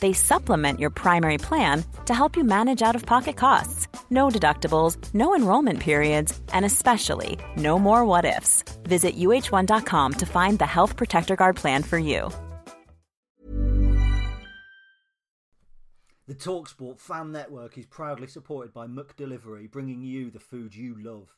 they supplement your primary plan to help you manage out of pocket costs. No deductibles, no enrollment periods, and especially no more what ifs. Visit uh1.com to find the Health Protector Guard plan for you. The Talksport fan network is proudly supported by McDelivery, bringing you the food you love.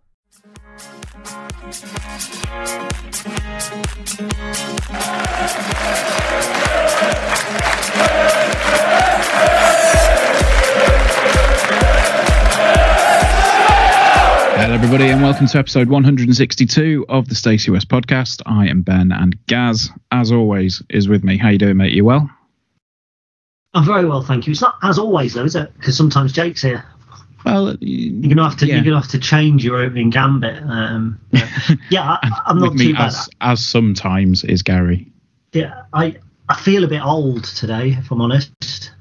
Hello, everybody, and welcome to episode 162 of the Stacey West podcast. I am Ben, and Gaz, as always, is with me. How you doing, mate? You well? I'm very well, thank you. It's not as always, though, is it? Because sometimes Jake's here. Well, you're gonna have to yeah. you're gonna have to change your opening gambit. Um, yeah, I, am not too bad. As, as sometimes is Gary. Yeah, I I feel a bit old today, if I'm honest.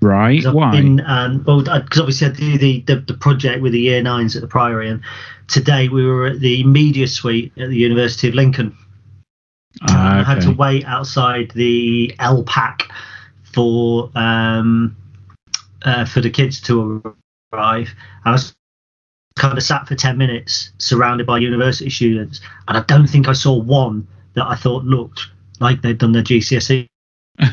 Right. Why? Been, um, well, because obviously I do the, the, the project with the year nines at the Priory, and today we were at the media suite at the University of Lincoln. Ah, okay. I had to wait outside the LPAC for um, uh, for the kids to drive. I was kind of sat for 10 minutes surrounded by university students, and I don't think I saw one that I thought looked like they'd done their GCSE. and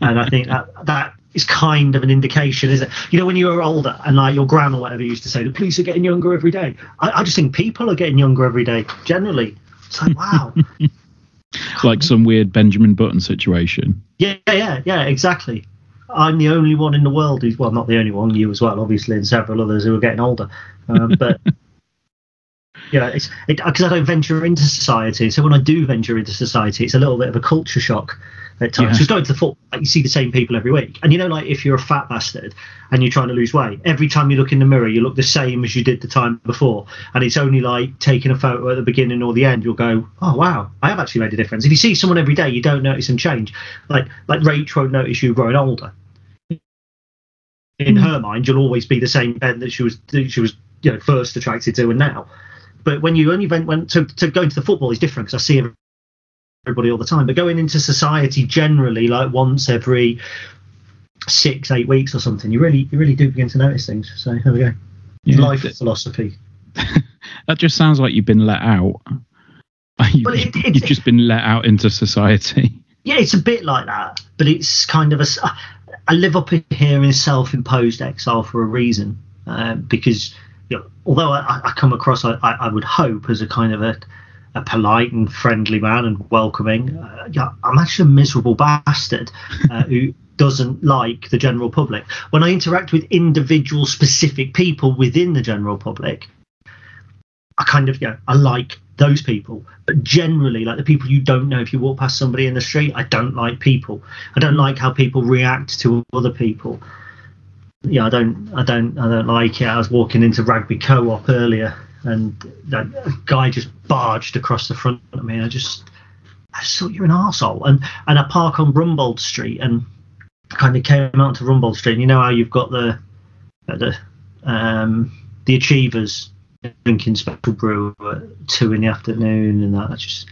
I think that that is kind of an indication, is it? You know, when you were older and like your gran or whatever used to say, the police are getting younger every day. I, I just think people are getting younger every day, generally. It's like, wow. like some weird Benjamin Button situation. Yeah, yeah, yeah, exactly. I'm the only one in the world who's well, not the only one, you as well, obviously, and several others who are getting older. Um, but yeah, it's because it, I don't venture into society. So when I do venture into society, it's a little bit of a culture shock at times. Yeah. Going to the football, like, you see the same people every week, and you know, like if you're a fat bastard and you're trying to lose weight, every time you look in the mirror, you look the same as you did the time before, and it's only like taking a photo at the beginning or the end. You'll go, oh wow, I have actually made a difference. If you see someone every day, you don't notice them change. Like like Rach won't notice you growing older. In mm. her mind, you'll always be the same Ben that she was that she was you know first attracted to, and now. But when you only went, went to, to going to the football is different because I see everybody all the time. But going into society generally, like once every six, eight weeks or something, you really you really do begin to notice things. So there we go. Yeah. Life philosophy. that just sounds like you've been let out. you, it, it, you've just been let out into society. Yeah, it's a bit like that, but it's kind of a. I live up here in self-imposed exile for a reason, uh, because you know, although I, I, come across, I, I, would hope, as a kind of a, a polite and friendly man and welcoming, uh, yeah, I'm actually a miserable bastard uh, who doesn't like the general public. When I interact with individual, specific people within the general public, I kind of, know, I like those people. But generally, like the people you don't know, if you walk past somebody in the street, I don't like people. I don't like how people react to other people yeah, I don't, I don't, I don't like it. I was walking into Rugby Co-op earlier, and that guy just barged across the front of me. I just, I just thought you're an arsehole. And and I park on Rumbold Street and kind of came out to Rumbold Street. And you know how you've got the the um, the Achievers drinking special brew at two in the afternoon, and that. I just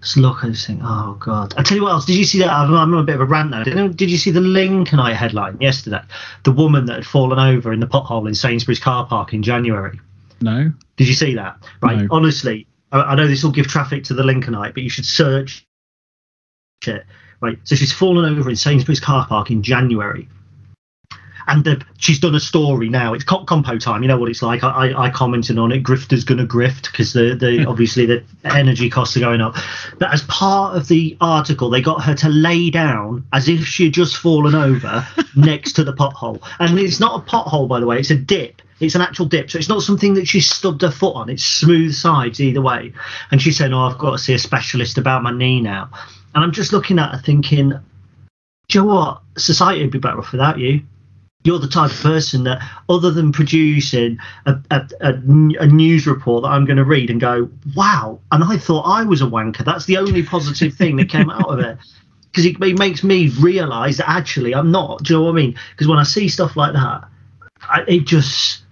just look and think, oh god. I tell you what else. Did you see that? I'm, on a bit of a rant now. Did, did you see the Lincolnite headline yesterday? The woman that had fallen over in the pothole in Sainsbury's car park in January. No. Did you see that? Right. No. Honestly, I, I know this will give traffic to the Lincolnite, but you should search it. Right. So she's fallen over in Sainsbury's car park in January, and the, she's done a story now. It's compo time. You know what it's like. I, I, I commented on it. Grifter's gonna grift because the, the hmm. obviously the energy costs are going up. But as part of the article, they got her to lay down as if she had just fallen over next to the pothole. And it's not a pothole, by the way. It's a dip. It's an actual dip, so it's not something that she stubbed her foot on. It's smooth sides either way. And she said, "Oh, I've got to see a specialist about my knee now." And I'm just looking at her thinking, "Do you know what? Society would be better off without you." You're the type of person that, other than producing a, a, a, a news report that I'm going to read and go, "Wow!" and I thought I was a wanker. That's the only positive thing that came out of it because it, it makes me realise that actually I'm not. Do you know what I mean? Because when I see stuff like that, I, it just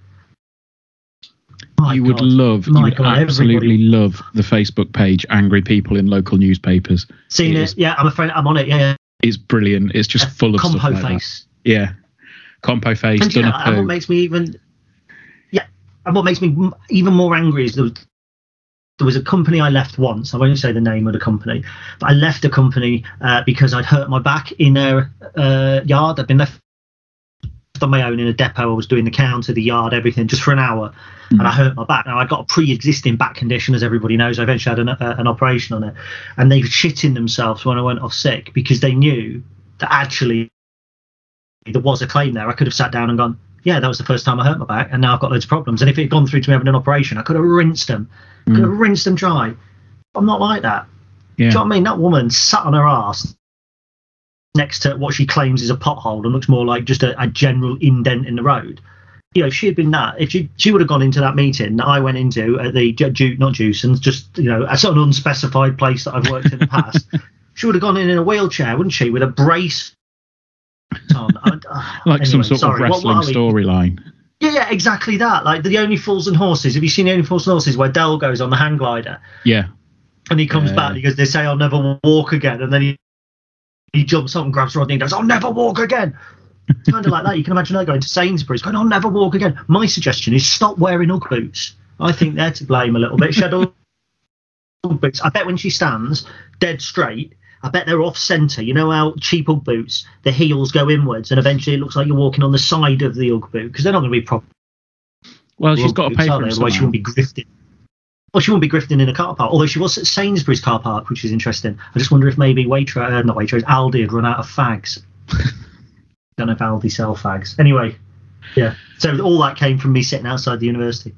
you would love, you would God, absolutely everybody. love the Facebook page "Angry People in Local Newspapers." Seen It Yeah, I'm afraid I'm on it. Yeah, yeah. It's brilliant. It's just full of compo stuff like that. face. Yeah, compo face, And, done know, and what makes me even, yeah, and what makes me even more angry is there was, there was a company I left once. I won't say the name of the company, but I left the company uh, because I'd hurt my back in their uh, yard. I'd been left on my own in a depot. I was doing the counter, the yard, everything, just for an hour, and I hurt my back. Now I got a pre-existing back condition, as everybody knows. I eventually had an, uh, an operation on it, and they were shitting themselves when I went off sick because they knew that actually there was a claim there. I could have sat down and gone, yeah, that was the first time I hurt my back, and now I've got loads of problems. And if it had gone through to me having an operation, I could have rinsed them, could have mm. rinsed them dry. I'm not like that. Yeah. Do you know what I mean? That woman sat on her ass next to what she claims is a pothole and looks more like just a, a general indent in the road. You know, if she had been that, if she she would have gone into that meeting that I went into at the Ju- not Juicens, just you know, a sort of unspecified place that I've worked in the past, she would have gone in in a wheelchair, wouldn't she, with a brace I- uh, like some sort sorry, of wrestling storyline. Yeah, yeah, exactly that. Like the Only Fools and Horses. Have you seen the Only Fools and Horses where Del goes on the hang glider? Yeah, And he comes Yeah. back goes, They say I'll never walk again. And then he he jumps up and grabs Rodney and goes, I'll never walk again. kind of like that. You can imagine her going to Sainsbury's, going, I'll never walk again. My suggestion is stop wearing Ugg boots. I think they're to blame a little bit. Ugg boots. I bet when she stands dead straight, I bet they're off centre. You know how cheap Ugg boots, the heels go inwards and eventually it looks like you're walking on the side of the Ugg boot because they're not going to be proper. well, she's got to pay for it Otherwise, she wouldn't be grifting. Well, she wouldn't be grifting in a car park. Although she was at Sainsbury's car park, which is interesting. I just wonder if maybe Waitrose, uh, not Waitrose, Aldi had run out of fags. Don't know if Aldi sell fags. Anyway, yeah. So all that came from me sitting outside the university.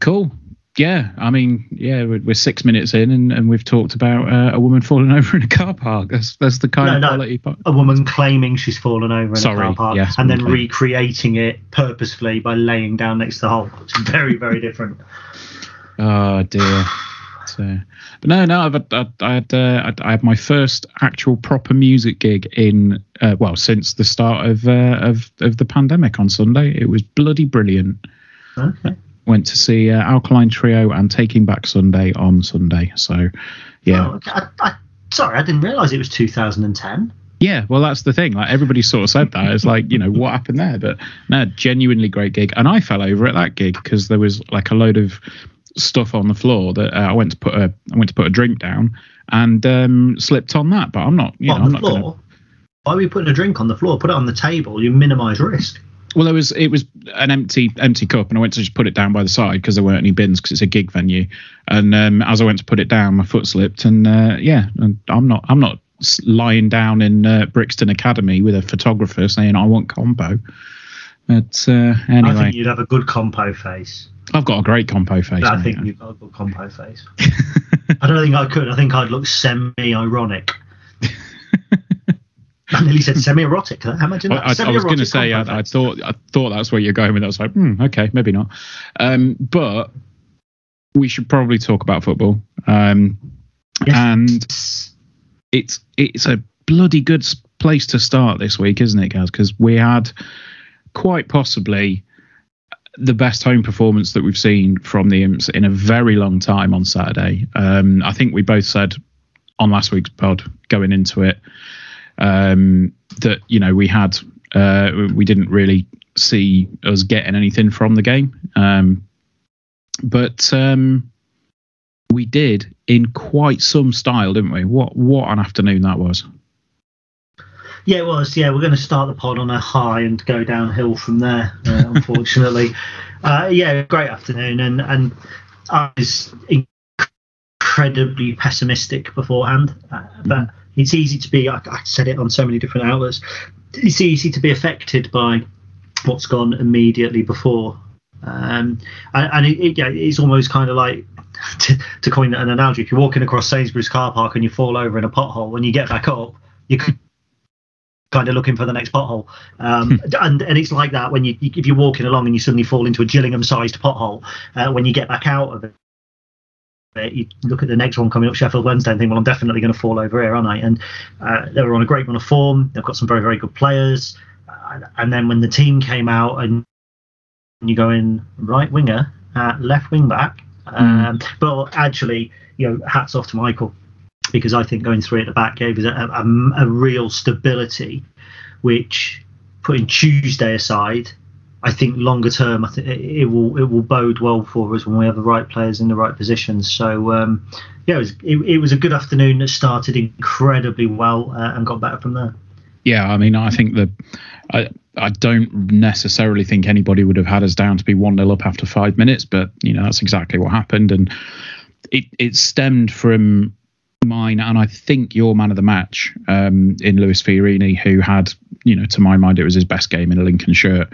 Cool. Yeah, I mean, yeah, we're, we're six minutes in, and, and we've talked about uh, a woman falling over in a car park. That's that's the kind No, of no. quality. po- A woman claiming she's fallen over in Sorry, a car park yes, and then claim- recreating it purposefully by laying down next to the hole. It's very, very different. Oh dear. So, but no, no, I've I, I had uh, I, I had my first actual proper music gig in uh, well since the start of uh, of of the pandemic on Sunday. It was bloody brilliant. Okay. Went to see uh, Alkaline Trio and Taking Back Sunday on Sunday. So, yeah, Oh, okay. I, I, sorry, I didn't realise it was 2010. Yeah, well, that's the thing. Like everybody sort of said that. It's like, you know, what happened there? But no, genuinely great gig. And I fell over at that gig because there was like a load of stuff on the floor that uh, I went to put a I went to put a drink down and um, slipped on that. But I'm not, you know, on I'm the not floor. gonna. Why were you putting a drink on the floor? Put it on the table. You minimise risk. Well, there was it was an empty empty cup, and I went to just put it down by the side because there weren't any bins because it's a gig venue. And um, as I went to put it down, my foot slipped, and uh, yeah, and I'm not I'm not lying down in uh, Brixton Academy with a photographer saying I want compo. But uh, I anyway, think you'd have a good compo face. I've got a great compo face. I think you've got a good compo face. I don't think I could. I think I'd look semi-ironic. I nearly said semi-erotic. Imagine I, that. I, I was going to say I, I thought I thought that's where you're going with. I was like, hmm, okay, maybe not. Um, but we should probably talk about football. Um, Yes. and it's it's a bloody good place to start this week, isn't it, guys? Because we had quite possibly the best home performance that we've seen from the Imps in a very long time on Saturday. Um, I think we both said on last week's pod going into it um, that you know we had uh, we didn't really see us getting anything from the game, um, but um, we did in quite some style, didn't we? What what an afternoon that was! Yeah, it was. Yeah, we're going to start the pod on a high and go downhill from there. Uh, unfortunately, uh, yeah, great afternoon, and and I was incredibly pessimistic beforehand, uh, but it's easy to be. I, I said it on so many different outlets. It's easy to be affected by what's gone immediately before, um, and, and it, it, yeah, it's almost kind of like to, to coin an analogy. If you're walking across Sainsbury's car park and you fall over in a pothole, when you get back up, you could kind of looking for the next pothole. Um, and and it's like that when you if you're walking along and you suddenly fall into a Gillingham-sized pothole. Uh, when you get back out of it, you look at the next one coming up, Sheffield Wednesday, and think, well, I'm definitely going to fall over here, aren't I? And uh, they were on a great run of form. They've got some very very good players. Uh, and then when the team came out and you go in right winger, uh, left wing back. Um, mm. But actually, you know, hats off to Michael because I think going three at the back gave us a, a, a real stability, which putting Tuesday aside, I think longer term, I think it will it will bode well for us when we have the right players in the right positions. So um, yeah, it was it, it, was a good afternoon that started incredibly well uh, and got better from there. Yeah, I mean, I think that I I don't necessarily think anybody would have had us down to be one 0 up after five minutes, but you know that's exactly what happened, and it it stemmed from mine and I think your man of the match um, in Lewis Fiorini, who had, you know, to my mind, it was his best game in a Lincoln shirt.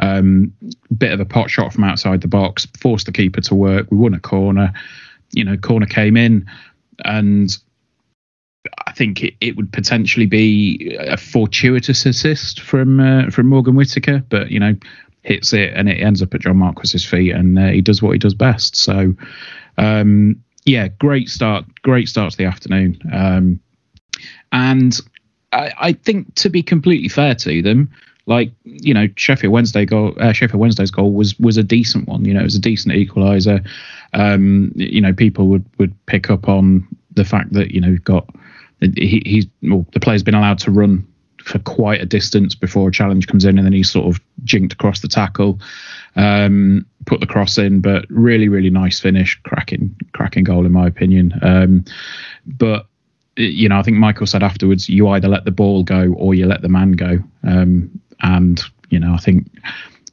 Um, bit of a pot shot from outside the box, forced the keeper to work. We won a corner. You know, corner came in, and I think it, it would potentially be a fortuitous assist from uh, from Morgan Whittaker, but you know, hits it and it ends up at John Marquis's feet, and uh, he does what he does best. So. Um, yeah, great start, great start to the afternoon. Um, and I, I, think to be completely fair to them, like you know, Sheffield Wednesday goal, uh, Sheffield Wednesday's goal was was a decent one. You know, it was a decent equaliser. Um, you know, people would would pick up on the fact that you know got he, he's well, the player's been allowed to run for quite a distance before a challenge comes in, and then he's sort of jinked across the tackle um, put the cross in, but really, really nice finish, cracking, cracking goal in my opinion. Um, but you know, I think Michael said afterwards, you either let the ball go or you let the man go. Um, and you know, I think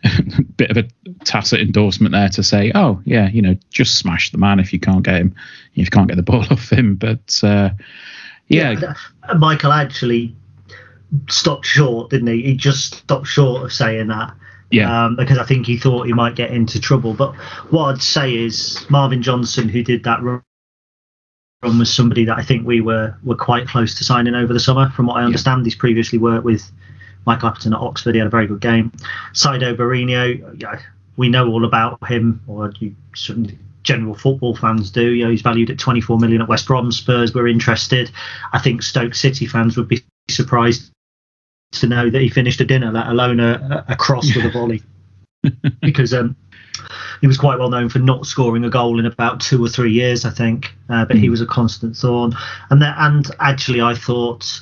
a bit of a tacit endorsement there to say, oh yeah, you know, just smash the man if you can't get him, if you can't get the ball off him. But uh, yeah. yeah, Michael actually stopped short, didn't he? He just stopped short of saying that. Yeah. Um, because I think he thought he might get into trouble. But what I'd say is Marvin Johnson, who did that run, was somebody that I think we were were quite close to signing over the summer. From what I understand, yeah. he's previously worked with Michael Appleton at Oxford. He had a very good game. Saido yeah, we know all about him, or you certainly general football fans do. You know, he's valued at 24 million at West Brom. Spurs were interested. I think Stoke City fans would be surprised to know that he finished a dinner, let alone a, a cross with a volley, because um, he was quite well known for not scoring a goal in about two or three years, I think. Uh, but mm. he was a constant thorn, and that, and actually, I thought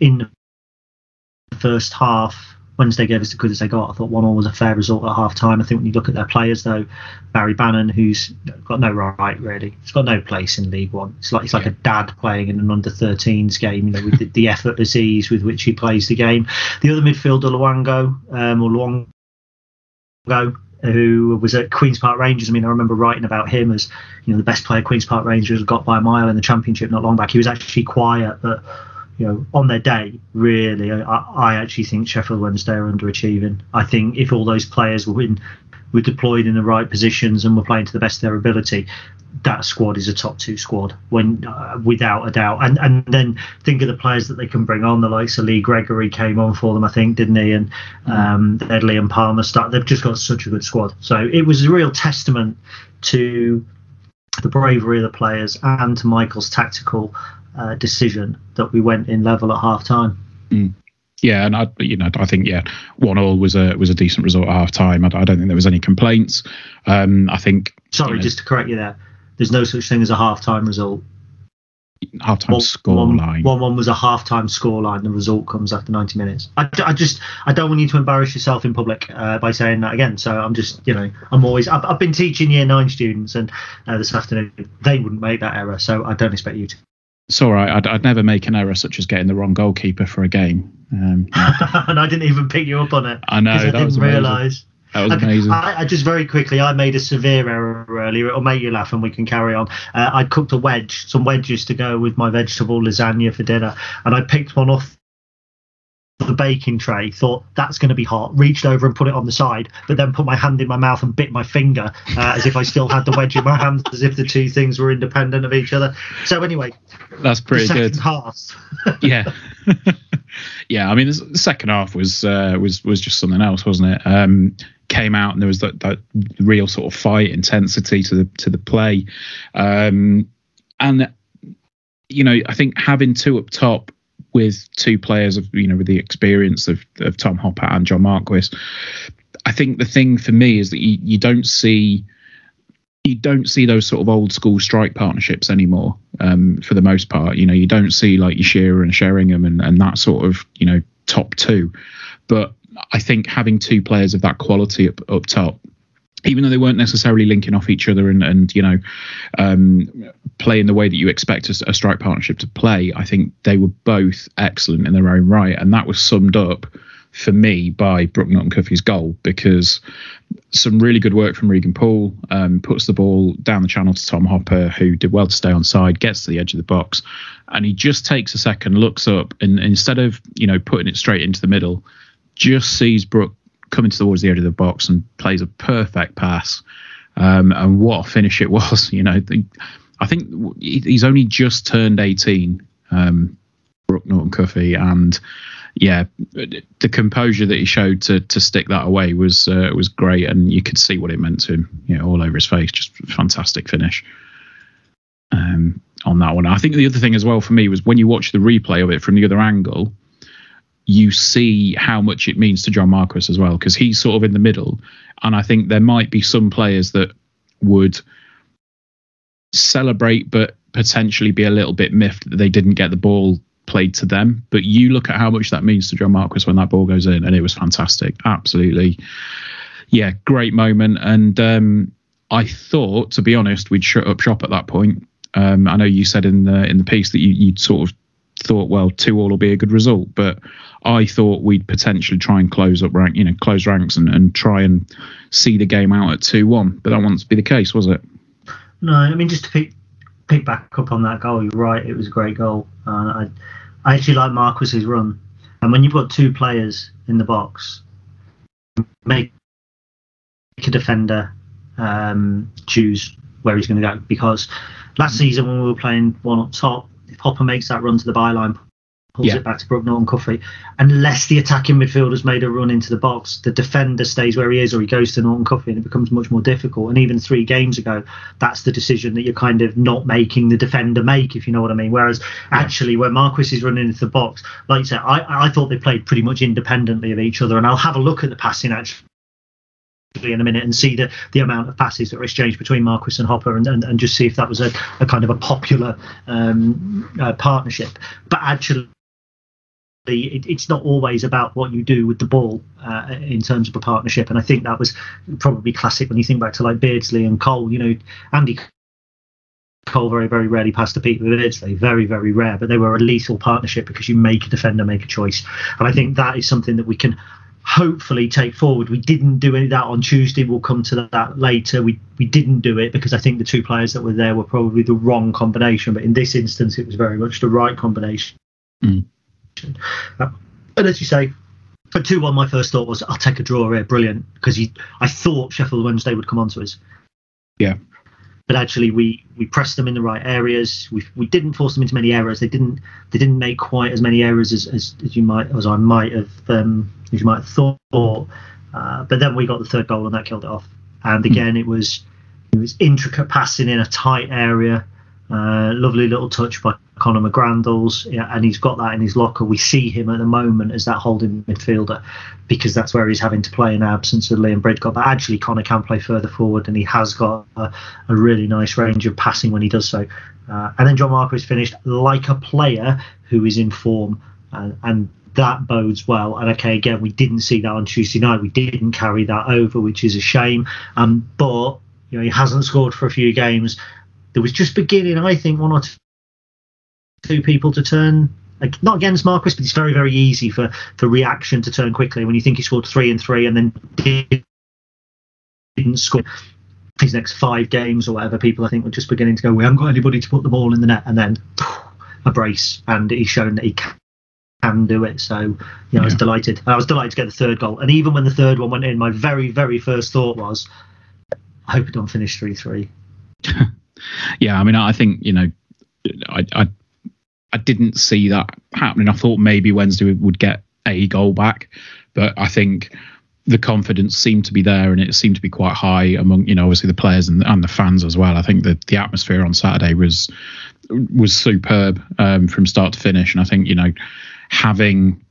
in the first half Wednesday gave us the good as they got. I thought one all was a fair result at half time. I think when you look at their players though, Barry Bannan, who's got no right really, he's got no place in League One. It's like it's like yeah. a dad playing in an under 13s game, you know, with the, the effortless ease with which he plays the game. The other midfielder, Luongo, um, or Luongo, who was at Queens Park Rangers. I mean, I remember writing about him as you know the best player Queens Park Rangers got by a mile in the Championship not long back. He was actually quiet, but you know, on their day, really, I, I actually think Sheffield Wednesday are underachieving. I think if all those players were in, were deployed in the right positions and were playing to the best of their ability, that squad is a top two squad, when uh, without a doubt. And and then think of the players that they can bring on. The likes of Lee Gregory came on for them, I think, didn't he? And um, Edley and Palmer start. They've just got such a good squad. So it was a real testament to the bravery of the players and to Michael's tactical uh, decision that we went in level at half time. Mm. Yeah, and I, you know, I think yeah, one all was a was a decent result at half time. I, I don't think there was any complaints. Um, I think. Sorry, you know, just to correct you there. There's no such thing as a half time result. Half time score one. One one was a half time score line. The result comes after 90 minutes. I, I just I don't want you to embarrass yourself in public uh, by saying that again. So I'm just you know I'm always I've, I've been teaching year nine students and uh, this afternoon they wouldn't make that error. So I don't expect you to it's all right. I'd, I'd never make an error such as getting the wrong goalkeeper for a game. Um, and I didn't even pick you up on it. I know, I that didn't realise. that was amazing. I, I just very quickly, I made a severe error earlier. It'll make you laugh, and we can carry on. Uh, I cooked a wedge, some wedges to go with my vegetable lasagna for dinner, and I picked one off the baking tray. Thought that's going to be hot. Reached over and put it on the side, but then put my hand in my mouth and bit my finger uh, as if I still had the wedge in my hand, as if the two things were independent of each other. So anyway, That's pretty good. half. yeah, yeah. I mean, the second half was uh, was was just something else, wasn't it? Um, came out and there was that, that real sort of fight intensity to the to the play, um, and you know, I think having two up top with two players of you know with the experience of, of Tom Hopper and John Marquis, I think the thing for me is that you, you don't see you don't see those sort of old school strike partnerships anymore. Um, for the most part, you know, you don't see like your Shearer and Sheringham and, and that sort of you know top two. But I think having two players of that quality up up top, even though they weren't necessarily linking off each other and and you know um, playing the way that you expect a, a strike partnership to play, I think they were both excellent in their own right, and that was summed up for me by Brooke Cuffy's goal because some really good work from Regan Poole Um, puts the ball down the channel to Tom Hopper, who did well to stay on side, gets to the edge of the box, and he just takes a second, looks up, and instead of you know putting it straight into the middle, just sees Brooke coming towards the edge of the box and plays a perfect pass. Um, and what a finish it was! You know, I think he's only just turned 18, um, Brooke Norton Cuffy, and yeah, the composure that he showed to to stick that away was uh, was great, and you could see what it meant to him. You know, all over his face, just fantastic finish. Um, on that one, I think the other thing as well for me was when you watch the replay of it from the other angle, you see how much it means to John Marquis as well, because he's sort of in the middle, and I think there might be some players that would celebrate, but potentially be a little bit miffed that they didn't get the ball played to them. But you look at how much that means to John Marquis when that ball goes in, and it was fantastic. Absolutely, yeah, great moment. And um, I thought, to be honest, we'd shut up shop at that point. Um, I know you said in the in the piece that you you sort of thought, well, two all will be a good result, but I thought we'd potentially try and close up rank, you know, close ranks and, and try and see the game out at two one. But that wasn't to be the case, was it? No, I mean just to pick pick back up on that goal, you're right. It was a great goal. Uh, I I actually like Marquis's run, and when you've got two players in the box, make a defender um, choose where he's going to go. Because last season when we were playing one up top, Hopper makes that run to the byline, pulls Yeah. it back to Brooke Norton Cuffy, unless the attacking midfielder's made a run into the box, the defender stays where he is or he goes to Norton Cuffy and it becomes much more difficult. And even three games ago, that's the decision that you're kind of not making the defender make, if you know what I mean. Whereas actually, when Marquis is running into the box, like you said, I, I thought they played pretty much independently of each other. And I'll have a look at the passing actually in a minute and see the, the amount of passes that were exchanged between Marquis and Hopper and, and, and just see if that was a, a kind of a popular um, uh, partnership. But actually, it, it's not always about what you do with the ball uh, in terms of a partnership. And I think that was probably classic when you think back to like Beardsley and Cole. You know, Andy Cole very, very rarely passed to Peter Beardsley. Very, very rare. But they were a lethal partnership because you make a defender make a choice. And I think that is something that we can hopefully take forward. We didn't do any of that on Tuesday. We'll come to that later. We we didn't do it because I think the two players that were there were probably the wrong combination. But in this instance, it was very much the right combination. Mm. Uh, and as you say, for two one, my first thought was I'll take a draw here, brilliant, because I thought Sheffield Wednesday would come on to us. Yeah. But actually, we, we pressed them in the right areas. We, we didn't force them into many errors. They didn't they didn't make quite as many errors as, as, as you might as I might have um, as you might have thought. Uh, but then we got the third goal and that killed it off. And again, it was it was intricate passing in a tight area. Uh, lovely little touch by Conor McGrandles, yeah, and he's got that in his locker. We see him at the moment as that holding midfielder because that's where he's having to play in absence of Liam Bridcutt. But actually, Conor can play further forward, and he has got a, a really nice range of passing when he does so. Uh, and then John Marquis finished like a player who is in form, and, and that bodes well. And okay, again, we didn't see that on Tuesday night. We didn't carry that over, which is a shame. Um, but you know, he hasn't scored for a few games. There was just beginning, I think, one or two people to turn not against Marcus, but it's very very easy for for reaction to turn quickly when you think he scored three and three and then didn't score his next five games or whatever. People I think were just beginning to go, we haven't got anybody to put the ball in the net, and then a brace, and he's shown that he can can do it. So, you know, I was delighted. I was delighted to get the third goal. And even when the third one went in, my very, very first thought was, I hope it don't finish 3 3. yeah, I mean, I think, you know, I, I, I didn't see that happening. I thought maybe Wednesday would get a goal back, but I think the confidence seemed to be there and it seemed to be quite high among you know obviously the players and, and the fans as well i think that the atmosphere on saturday was was superb um, from start to finish and i think you know having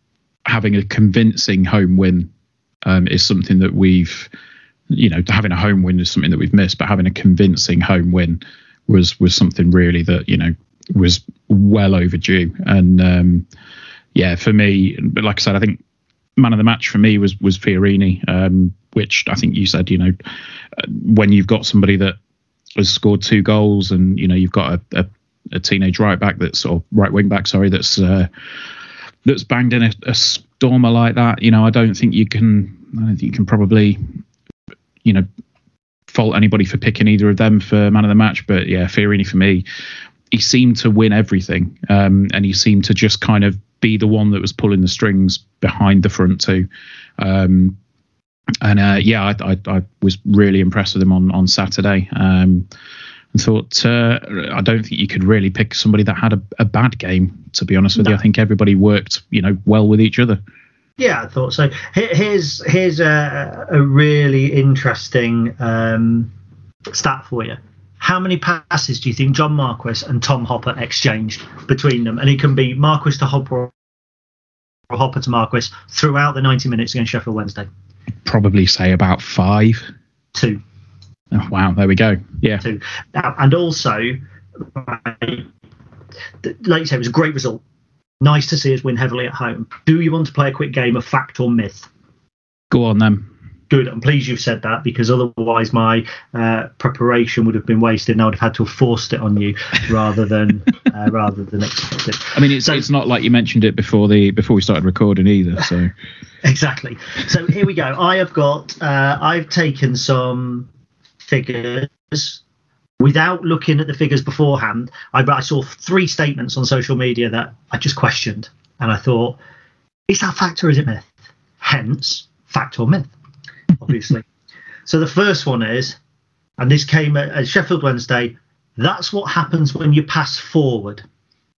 having a convincing home win um, is something that we've you know having a home win is something that we've missed but having a convincing home win was was something really that you know was well overdue. And um, yeah for me but like i said i think man of the match for me was was Fiorini um, which i think you said you know when you've got somebody that has scored two goals and you know you've got a, a, a teenage right back that's or right wing back sorry that's uh, that's banged in a, a stormer like that, you know, I don't think you can. I don't think you can probably, you know, fault anybody for picking either of them for man of the match. But yeah, Fiorini for me, he seemed to win everything, um, and he seemed to just kind of be the one that was pulling the strings behind the front two. Um, and uh, yeah, I, I, I, was really impressed with him on on Saturday. Um, and thought uh, I don't think you could really pick somebody that had a, a bad game. To be honest with no. you, I think everybody worked you know well with each other. Yeah, I thought so. Here's here's a, a really interesting um, stat for you. How many passes do you think John Marquis and Tom Hopper exchanged between them? And it can be Marquis to Hopper or Hopper to Marquis throughout the 90 minutes against Sheffield Wednesday. Probably say about five. Two. Oh, wow, there we go. Yeah. And also, like you say, it was a great result. Nice to see us win heavily at home. Do you want to play a quick game of fact or myth? Go on then. Good. I'm pleased you've said that because otherwise my uh, preparation would have been wasted, and I would have had to have forced it on you rather than uh, rather than expected. I mean, it's so, it's not like you mentioned it before the before we started recording either. So exactly. So here we go. I have got. Uh, I've taken some figures without looking at the figures beforehand. I, I saw three statements on social media that I just questioned, and I thought, is that fact or is it myth? Hence, fact or myth, obviously. so the first one is, and this came at, at Sheffield Wednesday. That's what happens when you pass forward.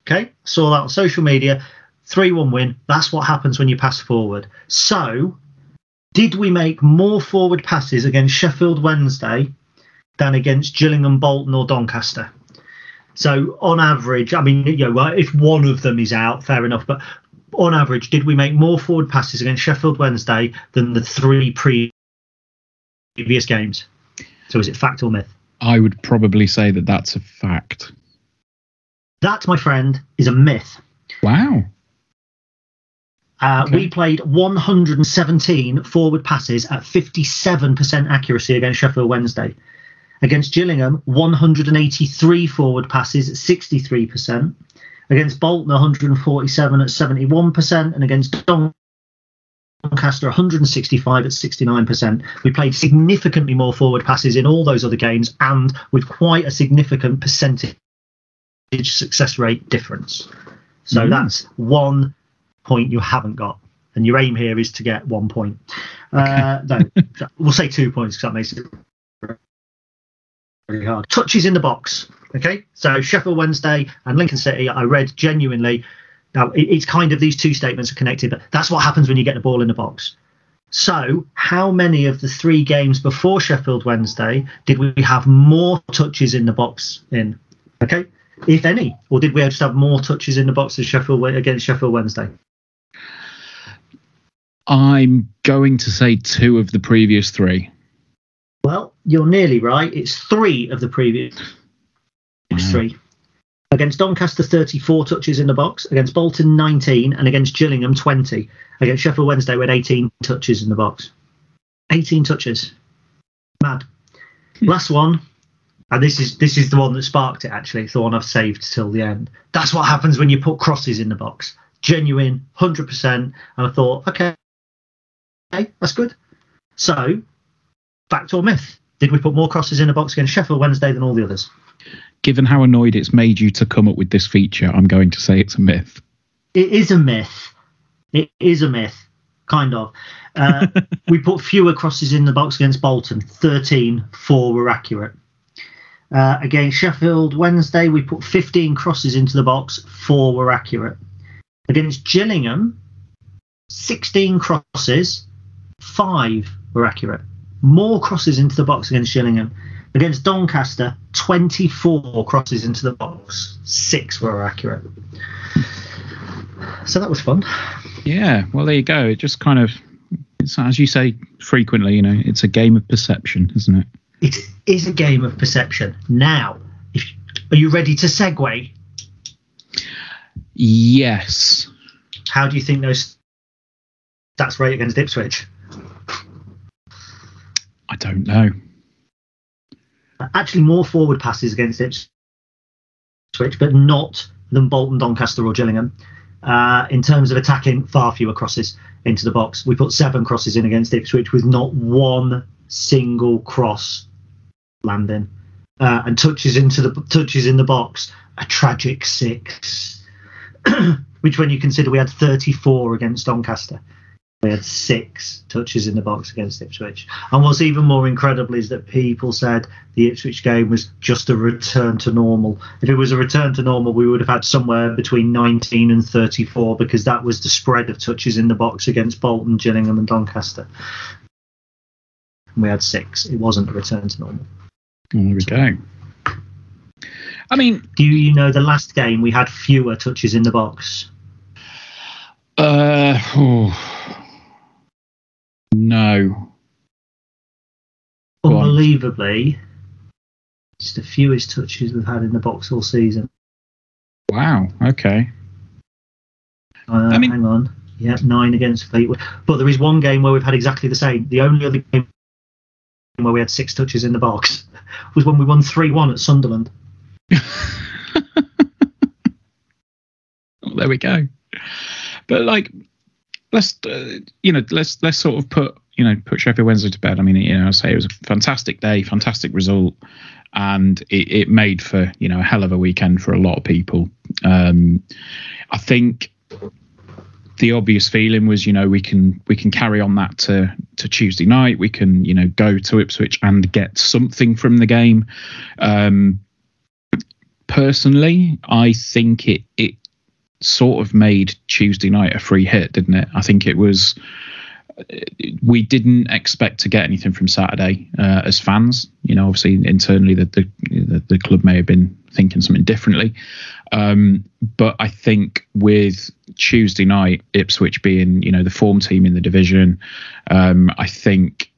Okay, saw that on social media. 3 1 win. That's what happens when you pass forward. So, did we make more forward passes against Sheffield Wednesday than against Gillingham, Bolton, or Doncaster. So on average, I mean, you know, if one of them is out, fair enough. But on average, did we make more forward passes against Sheffield Wednesday than the three previous games? So is it fact or myth? I would probably say that that's a fact. That, my friend, is a myth. Wow. Uh, okay. We played 117 forward passes at 57% accuracy against Sheffield Wednesday. Against Gillingham, 183 forward passes at 63%. Against Bolton, 147 at 71%. And against Doncaster, 165 at 69%. We played significantly more forward passes in all those other games and with quite a significant percentage success rate difference. So mm. that's one point you haven't got. And your aim here is to get one point. Uh, no, we'll say two points because that makes it very hard. Touches in the box. Okay, so Sheffield Wednesday and Lincoln City, I read genuinely. Now it's kind of these two statements are connected, but that's what happens when you get the ball in the box. So, how many of the three games before Sheffield Wednesday did we have more touches in the box in? Okay, if any, or did we just have more touches in the box Sheffield against Sheffield Wednesday? I'm going to say two of the previous three. You're nearly right. It's three of the previous mm. three. Against Doncaster, 34 touches in the box. Against Bolton, 19. And against Gillingham, 20. Against Sheffield Wednesday, we had 18 touches in the box. 18 touches. Mad. Hmm. Last one. And this is this is the one that sparked it actually. It's the one I've saved till the end. That's what happens when you put crosses in the box. genuine, hundred percent. And I thought, okay, okay, that's good. So, fact or myth? Did we put more crosses in the box against Sheffield Wednesday than all the others? Given how annoyed it's made you to come up with this feature, I'm going to say it's a myth. It is a myth. It is a myth, kind of. Uh, we put fewer crosses in the box against Bolton. 13, four were accurate. Uh, against Sheffield Wednesday, we put 15 crosses into the box, four were accurate. Against Gillingham, 16 crosses, five were accurate. More crosses into the box against Gillingham. Against Doncaster, 24 crosses into the box, six were accurate. So that was fun. Yeah, well, there you go. It just kind of, it's, as you say frequently, you know, it's a game of perception, isn't it? It is a game of perception. Now, if, are you ready to segue? Yes. How do you think those stats rate against Ipswich? I don't know. Actually, more forward passes against Ipswich, but not than Bolton, Doncaster, or Gillingham. Uh, in terms of attacking, far fewer crosses into the box. We put seven crosses in against Ipswich with not one single cross landing, uh, and touches into the touches in the box a tragic six. Which, when you consider we had 34 against Doncaster, we had six touches in the box against Ipswich. And what's even more incredible is that people said the Ipswich game was just a return to normal. If it was a return to normal, we would have had somewhere between 19 and 34 because that was the spread of touches in the box against Bolton, Gillingham, and Doncaster. And we had six. It wasn't a return to normal. There we go. I mean, Do you know the last game we had fewer touches in the box? uh, oh, no. Go on. Unbelievably, it's the fewest touches we've had in the box all season. Wow. Okay. Uh, I mean- hang on. Yeah, nine against Fleetwood. But there is one game where we've had exactly the same. The only other game where we had six touches in the box was when we won 3 1 at Sunderland. Well, there we go. But like, let's uh, you know, let's let's sort of put you know put Sheffield Wednesday to bed. I mean, you know, I say it was a fantastic day, fantastic result, and it, it made for you know a hell of a weekend for a lot of people. Um, I think the obvious feeling was, you know, we can we can carry on that to to Tuesday night. We can you know go to Ipswich and get something from the game. Um, personally, I think it it sort of made Tuesday night a free hit, didn't it? I think it was. We didn't expect to get anything from Saturday uh, as fans. You know, obviously internally that the, the the club may have been thinking something differently, um, but I think with Tuesday night Ipswich being you know the form team in the division, um, I think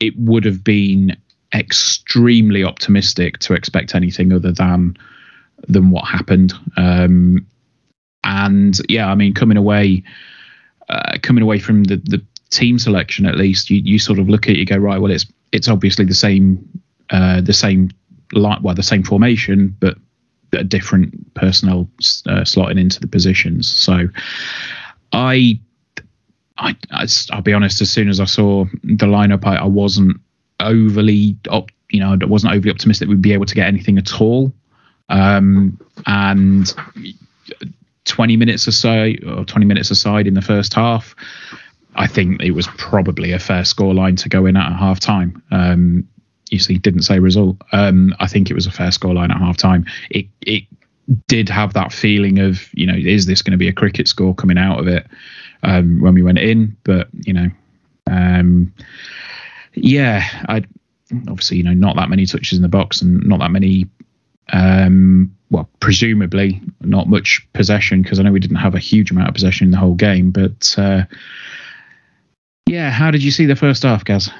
it would have been extremely optimistic to expect anything other than than what happened. Um, and yeah, I mean, coming away, uh, coming away from the, the team selection, at least you, you sort of look at it, you go right. Well, it's it's obviously the same, uh, the same like well, the same formation, but a different personnel uh, slotting into the positions. So, I, I, I, will be honest. As soon as I saw the lineup, I, I wasn't overly, op, you know, I wasn't overly optimistic we'd be able to get anything at all. Um, and 20 minutes or so, or 20 minutes aside in the first half, I think it was probably a fair scoreline to go in at half time. Um, you see, didn't say result. Um, I think it was a fair scoreline at half time. It, it did have that feeling of, you know, is this going to be a cricket score coming out of it um, when we went in? But, you know, um, yeah, I obviously, you know, not that many touches in the box and not that many um, well, presumably not much possession because I know we didn't have a huge amount of possession in the whole game. But uh, yeah, how did you see the first half, Gaz?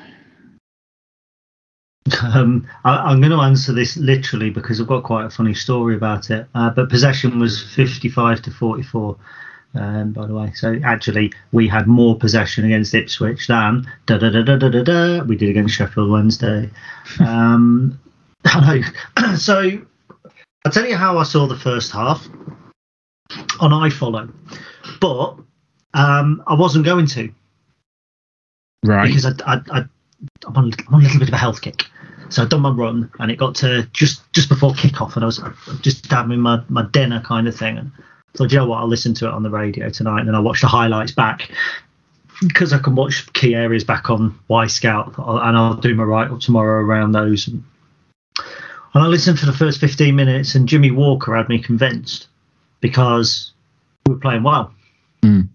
Um, I, am going to answer this literally because I've got quite a funny story about it. Uh, but possession was 55 to 44. Um, by the way, so actually we had more possession against Ipswich than da da da da da da, da we did against Sheffield Wednesday. Um, so I'll tell you how I saw the first half on iFollow. but um, I wasn't going to Right. because I, I, I, I'm, on, I'm on a little bit of a health kick. So I'd done my run, and it got to just just before kickoff, and I was just having my, my dinner kind of thing. And I thought, you know what, I'll listen to it on the radio tonight, and then I watched the highlights back because I can watch key areas back on Wyscout, and I'll do my write up tomorrow around those. And I listened for the first 15 minutes, and Jimmy Walker had me convinced because we were playing well Mm.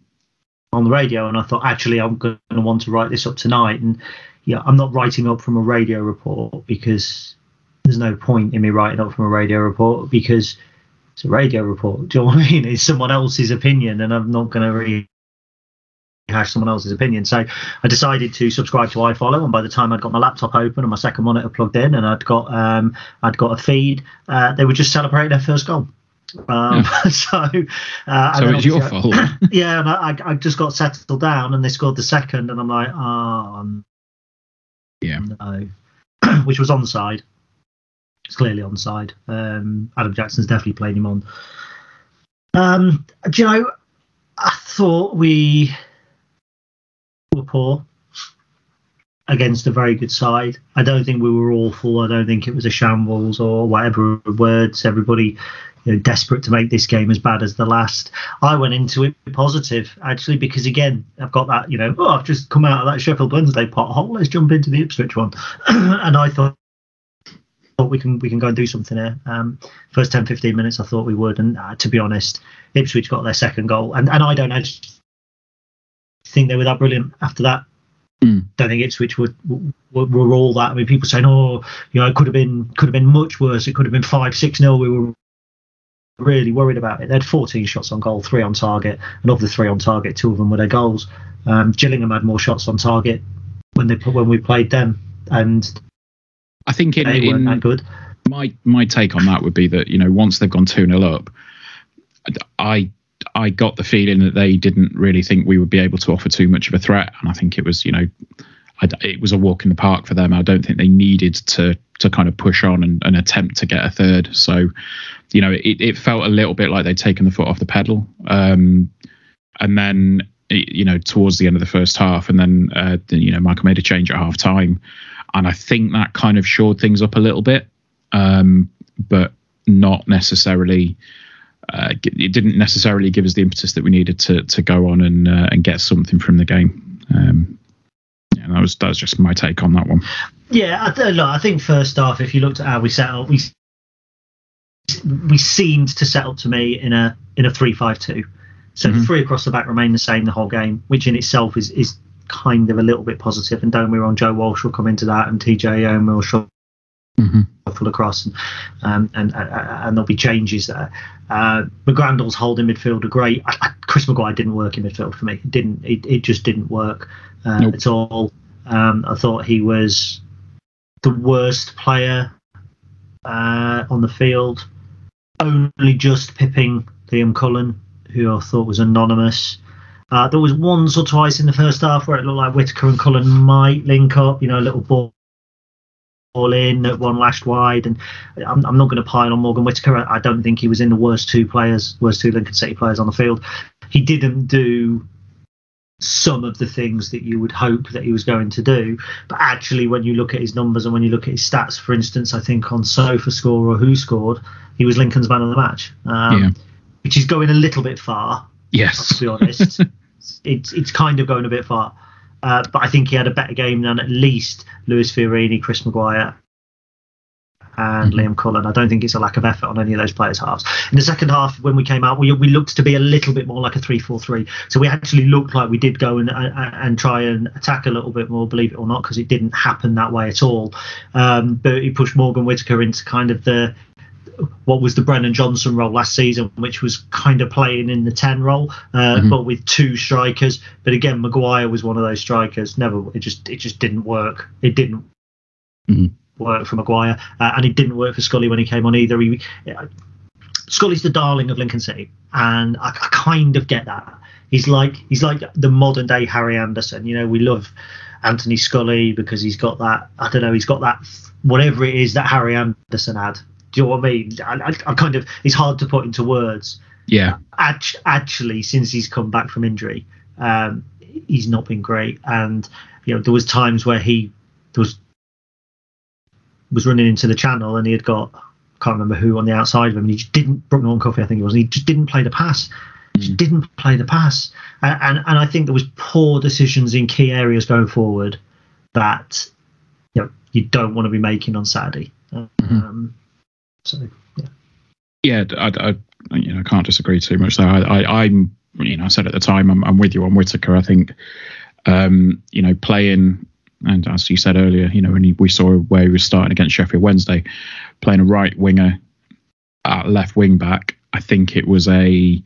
on the radio, and I thought actually I'm going to want to write this up tonight. And yeah, I'm not writing up from a radio report because there's no point in me writing up from a radio report because it's a radio report. Do you know what I mean? It's someone else's opinion, and I'm not going to rehash someone else's opinion. So I decided to subscribe to iFollow, and by the time I'd got my laptop open and my second monitor plugged in, and I'd got um, I'd got a feed, uh, they were just celebrating their first goal. Um, so, uh, so it's your fault. Yeah, and I, I just got settled down, and they scored the second, and I'm like, oh yeah. no, which was onside. It's clearly onside. Um, Adam Jackson's definitely playing him on. Um, do you know? I thought we were poor against a very good side. I don't think we were awful. I don't think it was a shambles or whatever words. Everybody you know, desperate to make this game as bad as the last. I went into it positive actually because again I've got that you know oh I've just come out of that Sheffield Wednesday pothole. Let's jump into the Ipswich one, and I thought. We can we can go and do something here. Um, first 10, 15 minutes, I thought we would, and uh, to be honest, Ipswich got their second goal, and, and I don't actually think they were that brilliant after that Mm. don't think Ipswich were, were were all that. I mean, people saying, "Oh, you know, it could have been could have been much worse. It could have been five six nil." We were really worried about it. They had 14 shots on goal, three on target, and of the three on target, two of them were their goals. Um, Gillingham had more shots on target when they when we played them, and I think in, they weren't in that good. my my take on that would be that you know once they've gone two 0 up, I I got the feeling that they didn't really think we would be able to offer too much of a threat, and I think it was you know I, it was a walk in the park for them. I don't think they needed to to kind of push on and, and attempt to get a third. So you know it, it felt a little bit like they'd taken the foot off the pedal, um, and then you know towards the end of the first half, and then uh, you know Michael made a change at half time, and I think that kind of shored things up a little bit, um, but not necessarily. Uh, it didn't necessarily give us the impetus that we needed to to go on and uh, and get something from the game. Um, yeah, that was that was just my take on that one. Yeah, I, th- look, I think first off, if you looked at how we set up, we we seemed to set up to me in a in a three five two. So the Mhm. three across the back remain the same the whole game, which in itself is is kind of a little bit positive. And don't we on Joe Walsh will come into that, and TJ Eyoma will shuffle Mm-hmm. across, and um, and, and and there'll be changes there. Uh, McGrandle's holding midfield are great. I, I, Chris Maguire didn't work in midfield for me. It didn't. It, it just didn't work uh, Nope. at all. Um, I thought he was the worst player uh, on the field, only just pipping Liam Cullen, who I thought was anonymous. Uh, there was once or twice in the first half where it looked like Whittaker and Cullen might link up, you know, a little ball ball in, at one lashed wide, and I'm, I'm not going to pile on Morgan Whittaker. I, I don't think he was in the worst two players, worst two Lincoln City players on the field. He didn't do some of the things that you would hope that he was going to do. But actually, when you look at his numbers and when you look at his stats, for instance, I think on Sofa Score or Who Scored, he was Lincoln's man of the match, um, Yeah. which is going a little bit far, Yes. to be honest. it's it's kind of going a bit far. Uh, but I think he had a better game than at least Lewis Fiorini, Chris Maguire, and Mhm. Liam Cullen. I don't think it's a lack of effort on any of those players' halves. In the second half, when we came out, we, we looked to be a little bit more like a 3 4 3. So we actually looked like we did go and, and, and try and attack a little bit more, believe it or not, because it didn't happen that way at all. Um, but he pushed Morgan Whittaker into kind of the what was the Brennan Johnson role last season, which was kind of playing in the 10 role, uh, Mhm. but with two strikers. But again, Maguire was one of those strikers. Never, it just, it just didn't work. It didn't Mhm. work for Maguire, uh, and it didn't work for Scully when he came on either. He, Scully's the darling of Lincoln City, and I, I kind of get that. He's like, he's like the modern day Harry Anderson. You know, we love Anthony Scully because he's got that. I don't know. He's got that whatever it is that Harry Anderson had. Do you know what I mean? I, I, I kind of it's hard to put into words. Yeah. Actually, since he's come back from injury, um, he's not been great. And you know, there was times where he was was running into the channel and he had got I can't remember who on the outside of him. And he just didn't Brooke Norton-Cuffy, I think it was. he just didn't play the pass. He just didn't play the pass. And, and and I think there was poor decisions in key areas going forward that you know you don't want to be making on Saturday. Um, so yeah. Yeah, I, I, you know, can't disagree too much there. I, I, I'm, you know, I said at the time, I'm, I'm with you on Whittaker. I think, um, you know, playing, and as you said earlier, you know, when we saw where he was starting against Sheffield Wednesday, playing a right winger at left wing back, I think it was a,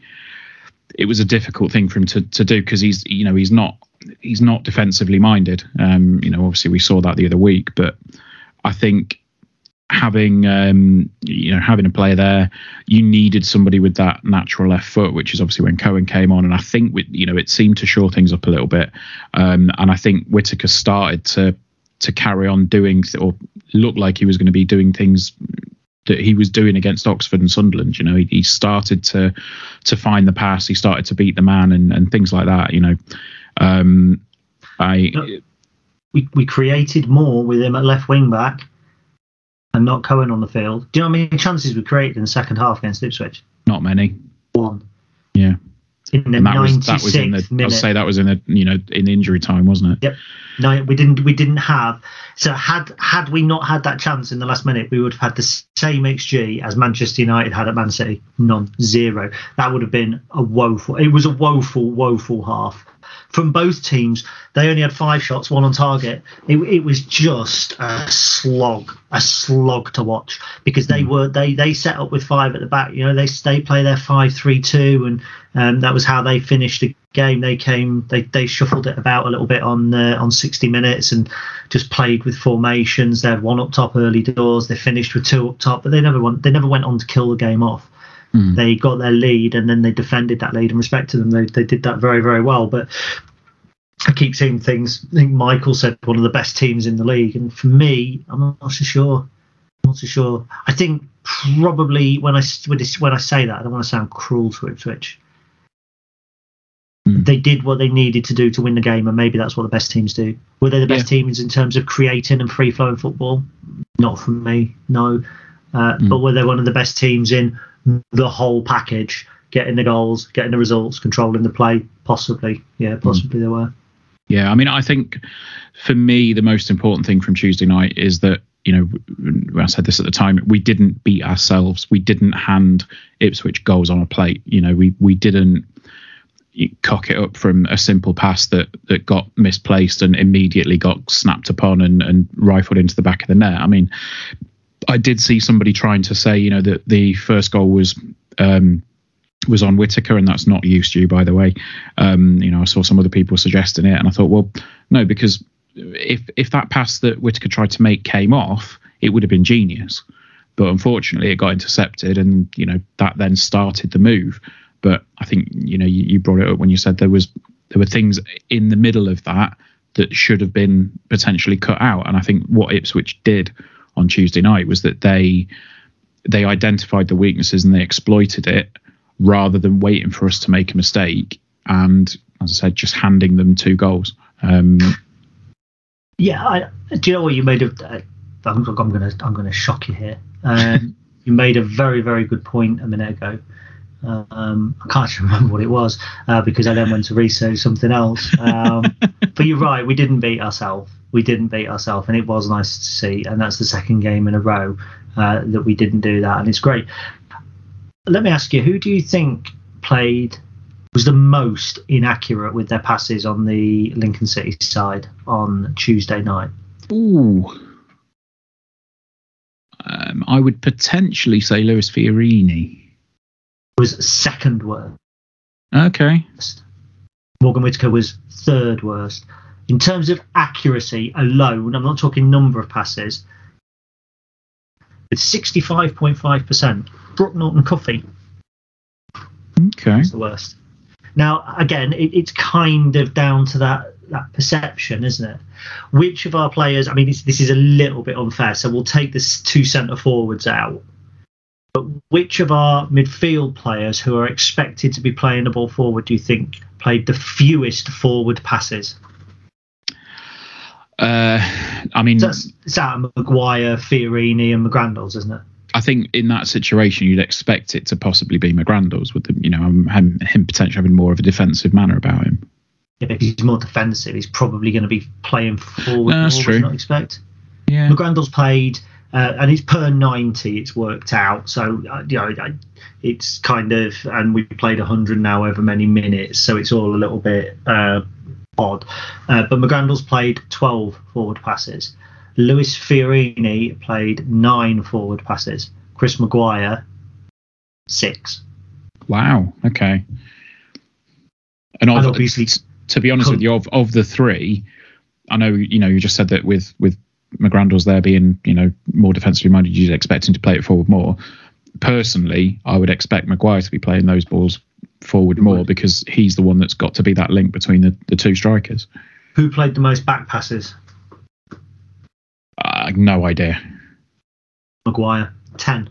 it was a difficult thing for him to, to do because he's, you know, he's not, he's not defensively minded. Um, you know, obviously we saw that the other week, but I think having um, you know having a player there, you needed somebody with that natural left foot, which is obviously when Cohen came on, and I think with, you know it seemed to shore things up a little bit, um, and I think Whittaker started to to carry on doing or look like he was going to be doing things that he was doing against Oxford and Sunderland. You know, he, he started to to find the pass, he started to beat the man, and, and things like that. You know, um, I. We, we created more with him at left wing back and not Cohen on the field. Do you know how many chances we created in the second half against Ipswich? Not many. One. Yeah. In the And that was 96th that was in the minute. I'd say that was in the you know in injury time, wasn't it? Yep. No, we didn't. We didn't have. So had had we not had that chance in the last minute, we would have had the same xG as Manchester United had at Man City. None, zero. That would have been a woeful. It was a woeful, woeful half from both teams. They only had five shots, one on target. It, it was just a slog, a slog to watch because they were they they set up with five at the back. You know, they they play their five three two, and um, that was how they finished the game. They came, they they shuffled it about a little bit on uh, on 60 minutes and just played with formations. They had one up top early doors. They finished with two up top, but they never went they never went on to kill the game off. They got their lead and then they defended that lead and respected them. They they did that very very well, but. I keep seeing things. I think Michael said one of the best teams in the league, and for me, I'm not so sure. I'm not so sure. I think probably when I when I- say that, I don't want to sound cruel to Ipswich. Mm. They did what they needed to do to win the game, and maybe that's what the best teams do. Were they the best teams in terms of creating and free flowing football? Not for me, no. Uh, But were they one of the best teams in the whole package, getting the goals, getting the results, controlling the play? Possibly, yeah, mm. possibly they were. Yeah, I mean, I think for me, the most important thing from Tuesday night is that, you know, I said this at the time, we didn't beat ourselves. We didn't hand Ipswich goals on a plate. You know, we, we didn't cock it up from a simple pass that, that got misplaced and immediately got snapped upon and, and rifled into the back of the net. I mean, I did see somebody trying to say, you know, that the first goal was um, was on Whittaker, and that's not used to you, by the way. Um, you know, I saw some other people suggesting it, and I thought, well, no, because if if that pass that Whittaker tried to make came off, it would have been genius. But unfortunately, it got intercepted, and you know that then started the move. But I think you know you, you brought it up when you said there was there were things in the middle of that that should have been potentially cut out, and I think what Ipswich did on Tuesday night was that they they identified the weaknesses and they exploited it rather than waiting for us to make a mistake and as I said just handing them two goals um, Yeah, I, do you know what you made? A, uh, I'm, I'm gonna I'm gonna shock you here. Um, you made a very very good point a minute ago. Um, I can't remember what it was uh, because I then went to research something else. Um, but you're right, we didn't beat ourselves. We didn't beat ourselves, and it was nice to see. And that's the second game in a row uh, that we didn't do that, and it's great. Let me ask you, who do you think played was the most inaccurate with their passes on the Lincoln City side on Tuesday night? ooh um, I would potentially say Lewis Fiorini Was second worst. okay Morgan Whittaker was third worst. In terms of accuracy alone, I'm not talking number of passes, with 65.5%. Brooke Norton Cuffy okay is the worst. Now, again, it, it's kind of down to that, that perception, isn't it? Which of our players, I mean, this, this is a little bit unfair, so we'll take this two centre forwards out. But which of our midfield players who are expected to be playing the ball forward do you think played the fewest forward passes? Uh, I mean, That's it's out of Maguire, Fiorini, and McGrandles, isn't it? I think in that situation you'd expect it to possibly be McGrandles with the, you know him, him potentially having more of a defensive manner about him. If he's more defensive, he's probably going to be playing forward. No, that's more, true. Not expect. Yeah, McGrandles played, uh, and it's per ninety. It's worked out, so uh, you know I- it's kind of, and we played hundred now over many minutes, so it's all a little bit uh, odd. Uh, but McGrandles played twelve forward passes. Lewis Fiorini played nine forward passes. Chris Maguire six. wow, okay. And, And obviously, to be honest with you, of of the three, I know you know you just said that with with McGrandles there being you know more defensively minded, you'd expect him to play it forward more. Personally, I would expect Maguire to be playing those balls forward more because he's the one that's got to be that link between the, the two strikers. who played the most back passes? I no idea. Maguire. 10.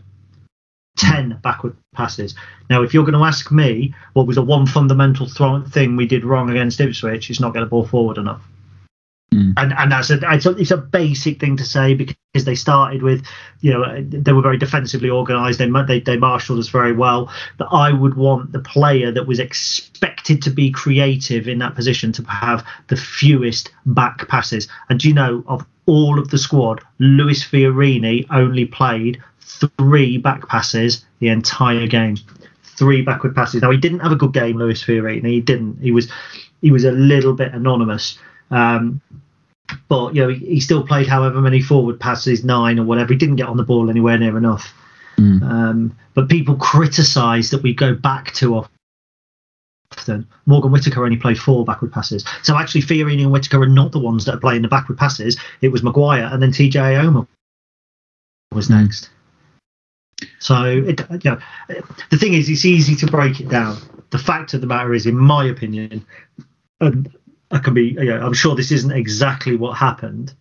10 backward passes. Now, if you're going to ask me what was the one fundamental thing we did wrong against Ipswich, it's not get the ball forward enough. Mm. And and that's a, it's a it's a basic thing to say because they started with, you know, they were very defensively organised. They they they marshalled us very well. But I would want the player that was expected to be creative in that position to have the fewest back passes. And you know of all of the squad, Lewis Fiorini only played three back passes the entire game. Three backward passes. Now he didn't have a good game, Lewis Fiorini. He didn't. He was he was a little bit anonymous. Um, but you know, he, he still played however many forward passes, nine or whatever. He didn't get on the ball anywhere near enough. Um, but people criticise that we go back too often. Morgan Whittaker only played four backward passes. So actually, Fiorini and Whittaker are not the ones that are playing the backward passes. It was Maguire and then TJ Eyoma was Mm. next. So it, you know, the thing is, it's easy to break it down. The fact of the matter is, in my opinion, and I can be, you know, I'm sure this isn't exactly what happened,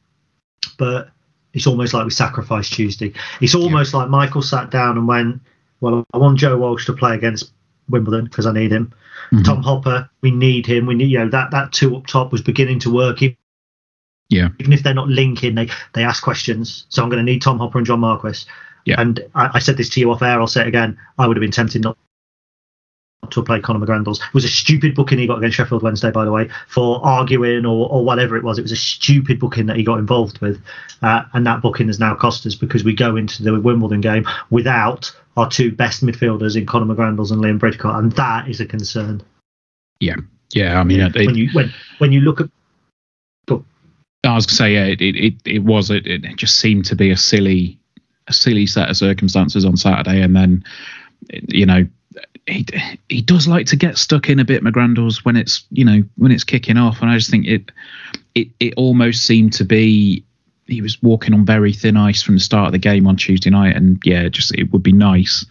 but it's almost like we sacrificed Tuesday. It's almost like Michael sat down and went, "Well, I want Joe Walsh to play against Wimbledon because I need him. Mhm. Tom Hopper, we need him. We need, you know, that that two up top was beginning to work. Even Yeah. even if they're not linking, they they ask questions. So I'm going to need Tom Hopper and John Marquis. Yeah. And I, I said this to you off air. I'll say it again. I would have been tempted not to play Conor McGrandles. It was a stupid booking he got against Sheffield Wednesday, by the way, for arguing or, or whatever it was. It was a stupid booking that he got involved with, uh, and that booking has now cost us because we go into the Wimbledon game without our two best midfielders in Conor McGrandles and Liam Bridcutt, and that is a concern. Yeah, yeah. I mean, it, when you when when you look at I was gonna say, yeah, it it, it, it was it, it just seemed to be a silly a silly set of circumstances on Saturday, and then you know he he does like to get stuck in a bit, McGrandles, when it's you know when it's kicking off, and I just think it it it almost seemed to be he was walking on very thin ice from the start of the game on Tuesday night, and yeah, just it would be nice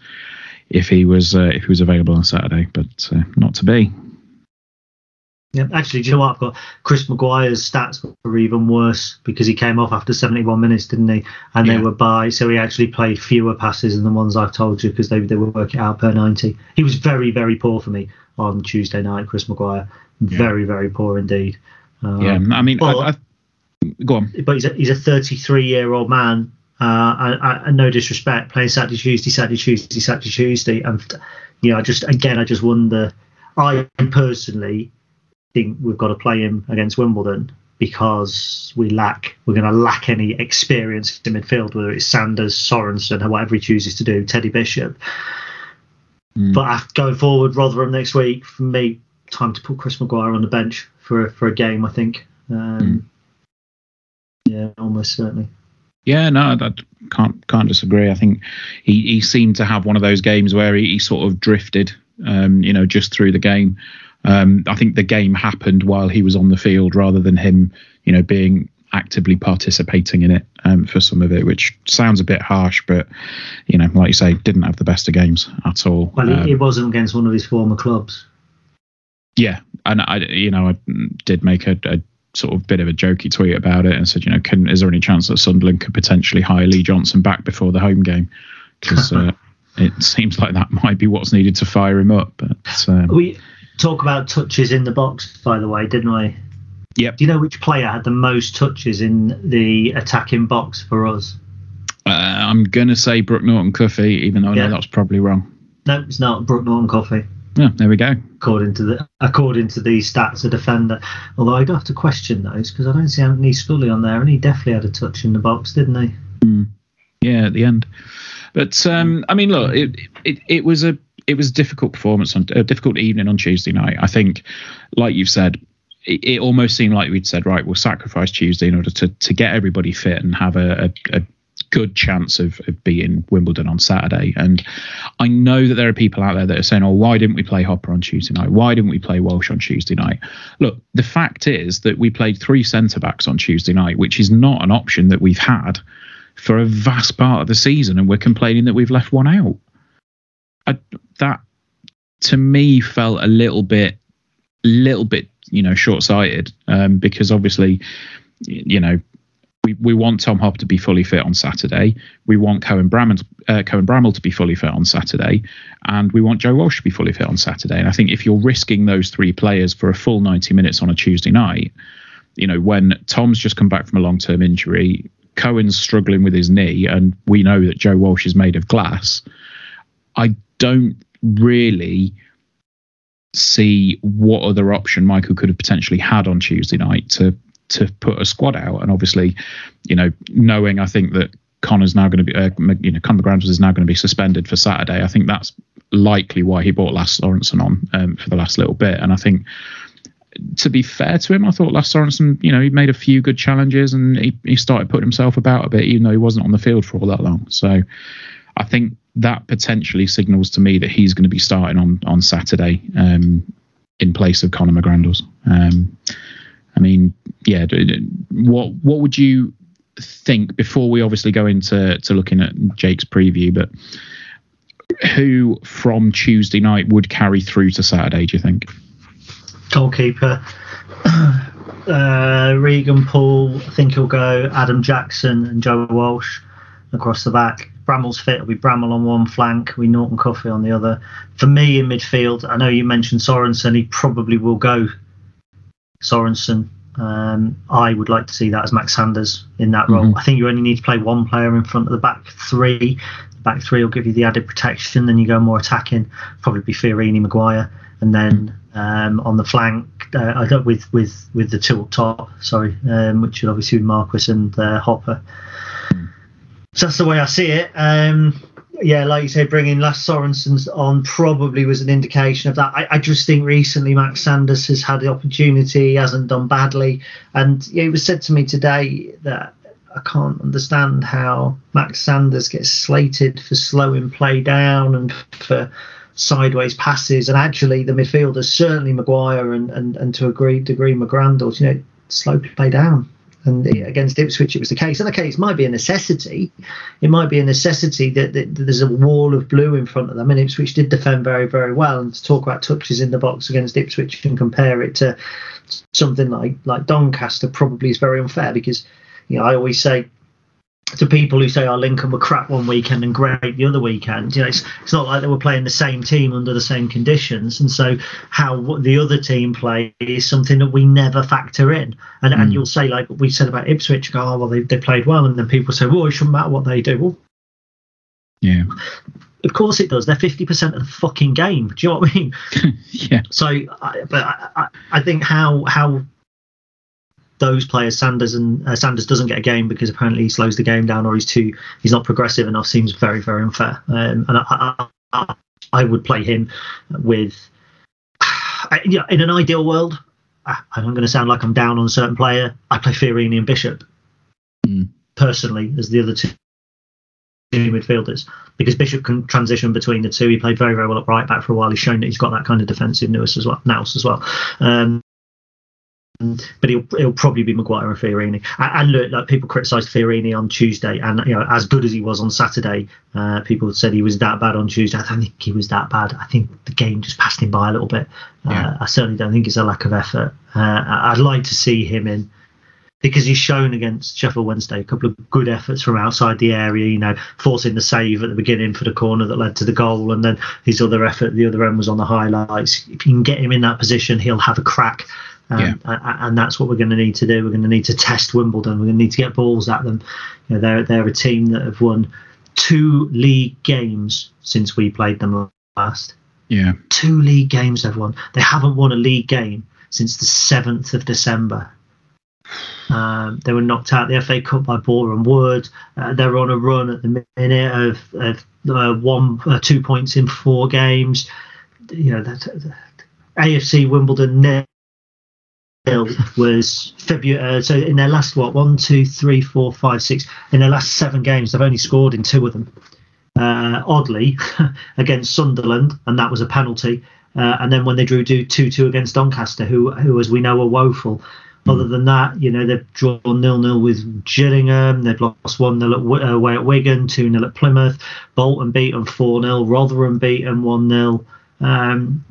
if he was uh, if he was available on Saturday, but uh, not to be. Yeah, actually, do you know what? I've got Chris Maguire's stats were even worse because he came off after 71 minutes, didn't he? And Yeah. they were by, so he actually played fewer passes than the ones I've told you because they, they were working out per 90. He was very, very poor for me on Tuesday night, Chris Maguire. Very, very poor indeed. Um, Yeah, I mean, well- I, I, go on. but he's a, he's a 33 year old man. Uh, and, and no disrespect, playing Saturday, Tuesday, Saturday, Tuesday, Saturday, Tuesday, and you know, I just again, I just wonder. I personally think we've got to play him against Wimbledon because we lack, we're going to lack any experience in midfield, whether it's Sanders, Sorensen, or whatever he chooses to do, Teddy Bishop. Mm. But after going forward, Rotherham next week, for me, time to put Chris Maguire on the bench for for a game. I think. Um, Yeah, almost certainly. Yeah, no, that can't can't disagree. I think he, he seemed to have one of those games where he, he sort of drifted, um, you know, just through the game. Um, I think the game happened while he was on the field rather than him, you know, being actively participating in it um, for some of it, which sounds a bit harsh, but you know, like you say, didn't have the best of games at all. Well, Um, it, wasn't against one of his former clubs. yeah, and I, you know, I did make a, a sort of bit of a jokey tweet about it and said, you know, can is there any chance that Sunderland could potentially hire Lee Johnson back before the home game? Because uh, it seems like that might be what's needed to fire him up. But um, we talk about touches in the box, by the way, didn't we? Yep. Do you know which player had the most touches in the attacking box for us? Uh, I'm gonna say Brooke Norton Cuffy, even though I Yeah. know that's probably wrong. No, it's not Brooke Norton Cuffy. Yeah, there we go. According to the according to these stats, a defender. Although I'd have to question those because I don't see Anthony Scully on there, and he definitely had a touch in the box, didn't he? Yeah, at the end. But um, I mean, look, it, it it was a it was a difficult performance on a difficult evening on Tuesday night. I think, like you've said, it, it almost seemed like we'd said, right, we'll sacrifice Tuesday in order to to get everybody fit and have a, a, a good chance of, of beating Wimbledon on Saturday. And I know that there are people out there that are saying, oh, why didn't we play Hopper on Tuesday night? Why didn't we play Walsh on Tuesday night? Look, the fact is that we played three centre backs on Tuesday night, which is not an option that we've had for a vast part of the season, and we're complaining that we've left one out. I, that to me felt a little bit, little bit, you know, short-sighted um, because obviously, you know, we, we want Tom Hopper to be fully fit on Saturday. We want Cohen Bramall, uh, Cohen Bramall to be fully fit on Saturday, and we want Joe Walsh to be fully fit on Saturday. And I think if you're risking those three players for a full 90 minutes on a Tuesday night, you know, when Tom's just come back from a long term injury, Cohen's struggling with his knee, and we know that Joe Walsh is made of glass. I don't really see what other option Michael could have potentially had on Tuesday night to to put a squad out. And obviously, you know, knowing I think that Conor's now going to be, uh, you know, Conor McGrandles is now going to be suspended for Saturday. I think that's likely why he brought Lasse Sorensen on um, for the last little bit. And I think to be fair to him, I thought Lasse Sorensen, you know, he made a few good challenges and he, he started putting himself about a bit, even though he wasn't on the field for all that long. So I think that potentially signals to me that he's going to be starting on on Saturday um, in place of Conor McGrandles. Um, I mean, yeah, what what would you think before we obviously go into to looking at Jake's preview, but who from Tuesday night would carry through to Saturday? Do you think? Goalkeeper. Uh, Regan Poole, I think he'll go Adam Jackson and Joe Walsh across the back. Bramall's fit, it'll be Bramall on one flank, we Norton Cuffy on the other. For me in midfield, I know you mentioned Sorensen, he probably will go Sorensen. Um, I would like to see that as Max Sanders in that role. Mhm. I think you only need to play one player in front of the back three. The back three will give you the added protection. Then you go more attacking. Probably be Fiorini, Maguire, and then um, on the flank, uh, I don't with with with the two up top. Sorry, um, which would obviously be Marquis and uh, Hopper. So that's the way I see it. Um, yeah, like you say, bringing Lasse Sorensen's on probably was an indication of that. I, I just think recently Max Sanders has had the opportunity, he hasn't done badly, and yeah, it was said to me today that I can't understand how Max Sanders gets slated for slowing play down and for sideways passes, and actually the midfielders, certainly Maguire and, and, and to a great degree McGrandles, you know, slow play down. And eh, against Ipswich, it was the case. And okay, it might be a necessity. It might be a necessity that, that, that there's a wall of blue in front of them. And Ipswich did defend very, very well. And to talk about touches in the box against Ipswich and compare it to something like like Doncaster probably is very unfair because you know I always say to people who say our Lincoln were crap one weekend and great the other weekend, you know, it's, it's not like they were playing the same team under the same conditions, and so how the other team play is something that we never factor in. And and hmm. you'll say like we said about Ipswich, go, oh well they, they played well, and then people say, well it shouldn't matter what they do. Well, Yeah, of course it does. They're fifty percent of the fucking game. Do you know what I mean? yeah, So, I, but I, I, I think how how those players, Sanders and uh, Sanders doesn't get a game because apparently he slows the game down or he's too he's not progressive enough. Seems very very unfair. Um, and I, I, I, would play him with, I, you know, in an ideal world. I- I'm going to sound like I'm down on a certain player. I play Fiorini and Bishop Mm. personally as the other two two midfielders because Bishop can transition between the two. He played very, very well at right back for a while. He's shown that he's got that kind of defensive nous as well, nous as well. Um, but he'll, he'll probably be Maguire and Fiorini. And, and look, like people criticised Fiorini on Tuesday, and you know, as good as he was on Saturday, uh, people said he was that bad on Tuesday. I don't think he was that bad. I think the game just passed him by a little bit. Uh, I certainly don't think it's a lack of effort. Uh, I'd like to see him in because he's shown against Sheffield Wednesday a couple of good efforts from outside the area, you know, forcing the save at the beginning for the corner that led to the goal, and then his other effort the other end was on the highlights. If you can get him in that position, he'll have a crack. Um, yeah. and that's what we're going to need to do. We're going to need to test Wimbledon. We're going to need to get balls at them. You know, they're they're a team that have won two league games since we played them last. Yeah, two league games they've won. They haven't won a league game since the seventh of December. Um, they were knocked out the FA Cup by Boreham Wood. Uh, they're on a run at the minute of, of uh, one, uh, two points in four games. You know, that, that AFC Wimbledon nil was February. Uh, so in their last what one, two, three, four, five, six. In their last seven games, they've only scored in two of them. Uh, oddly, against Sunderland, and that was a penalty. Uh, and then when they drew two two against Doncaster, who who as we know are woeful. Other than that, you know, they've drawn nil nil with Gillingham. They've lost one nil uh, away at Wigan, two 0 at Plymouth. Bolton beaten four 0 Rotherham beaten one 0 um,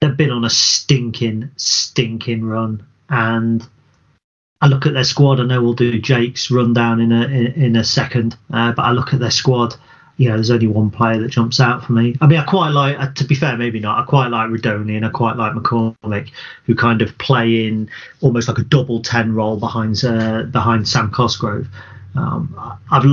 They've been on a stinking, stinking run, and I look at their squad. I know we'll do Jake's rundown in a in, in a second, uh, but I look at their squad you know, there's only one player that jumps out for me. I mean, I quite like, uh, to be fair, maybe not. I quite like Rudoni and I quite like McCormick, who kind of play in almost like a double ten role behind uh, behind Sam Cosgrove. Um, I've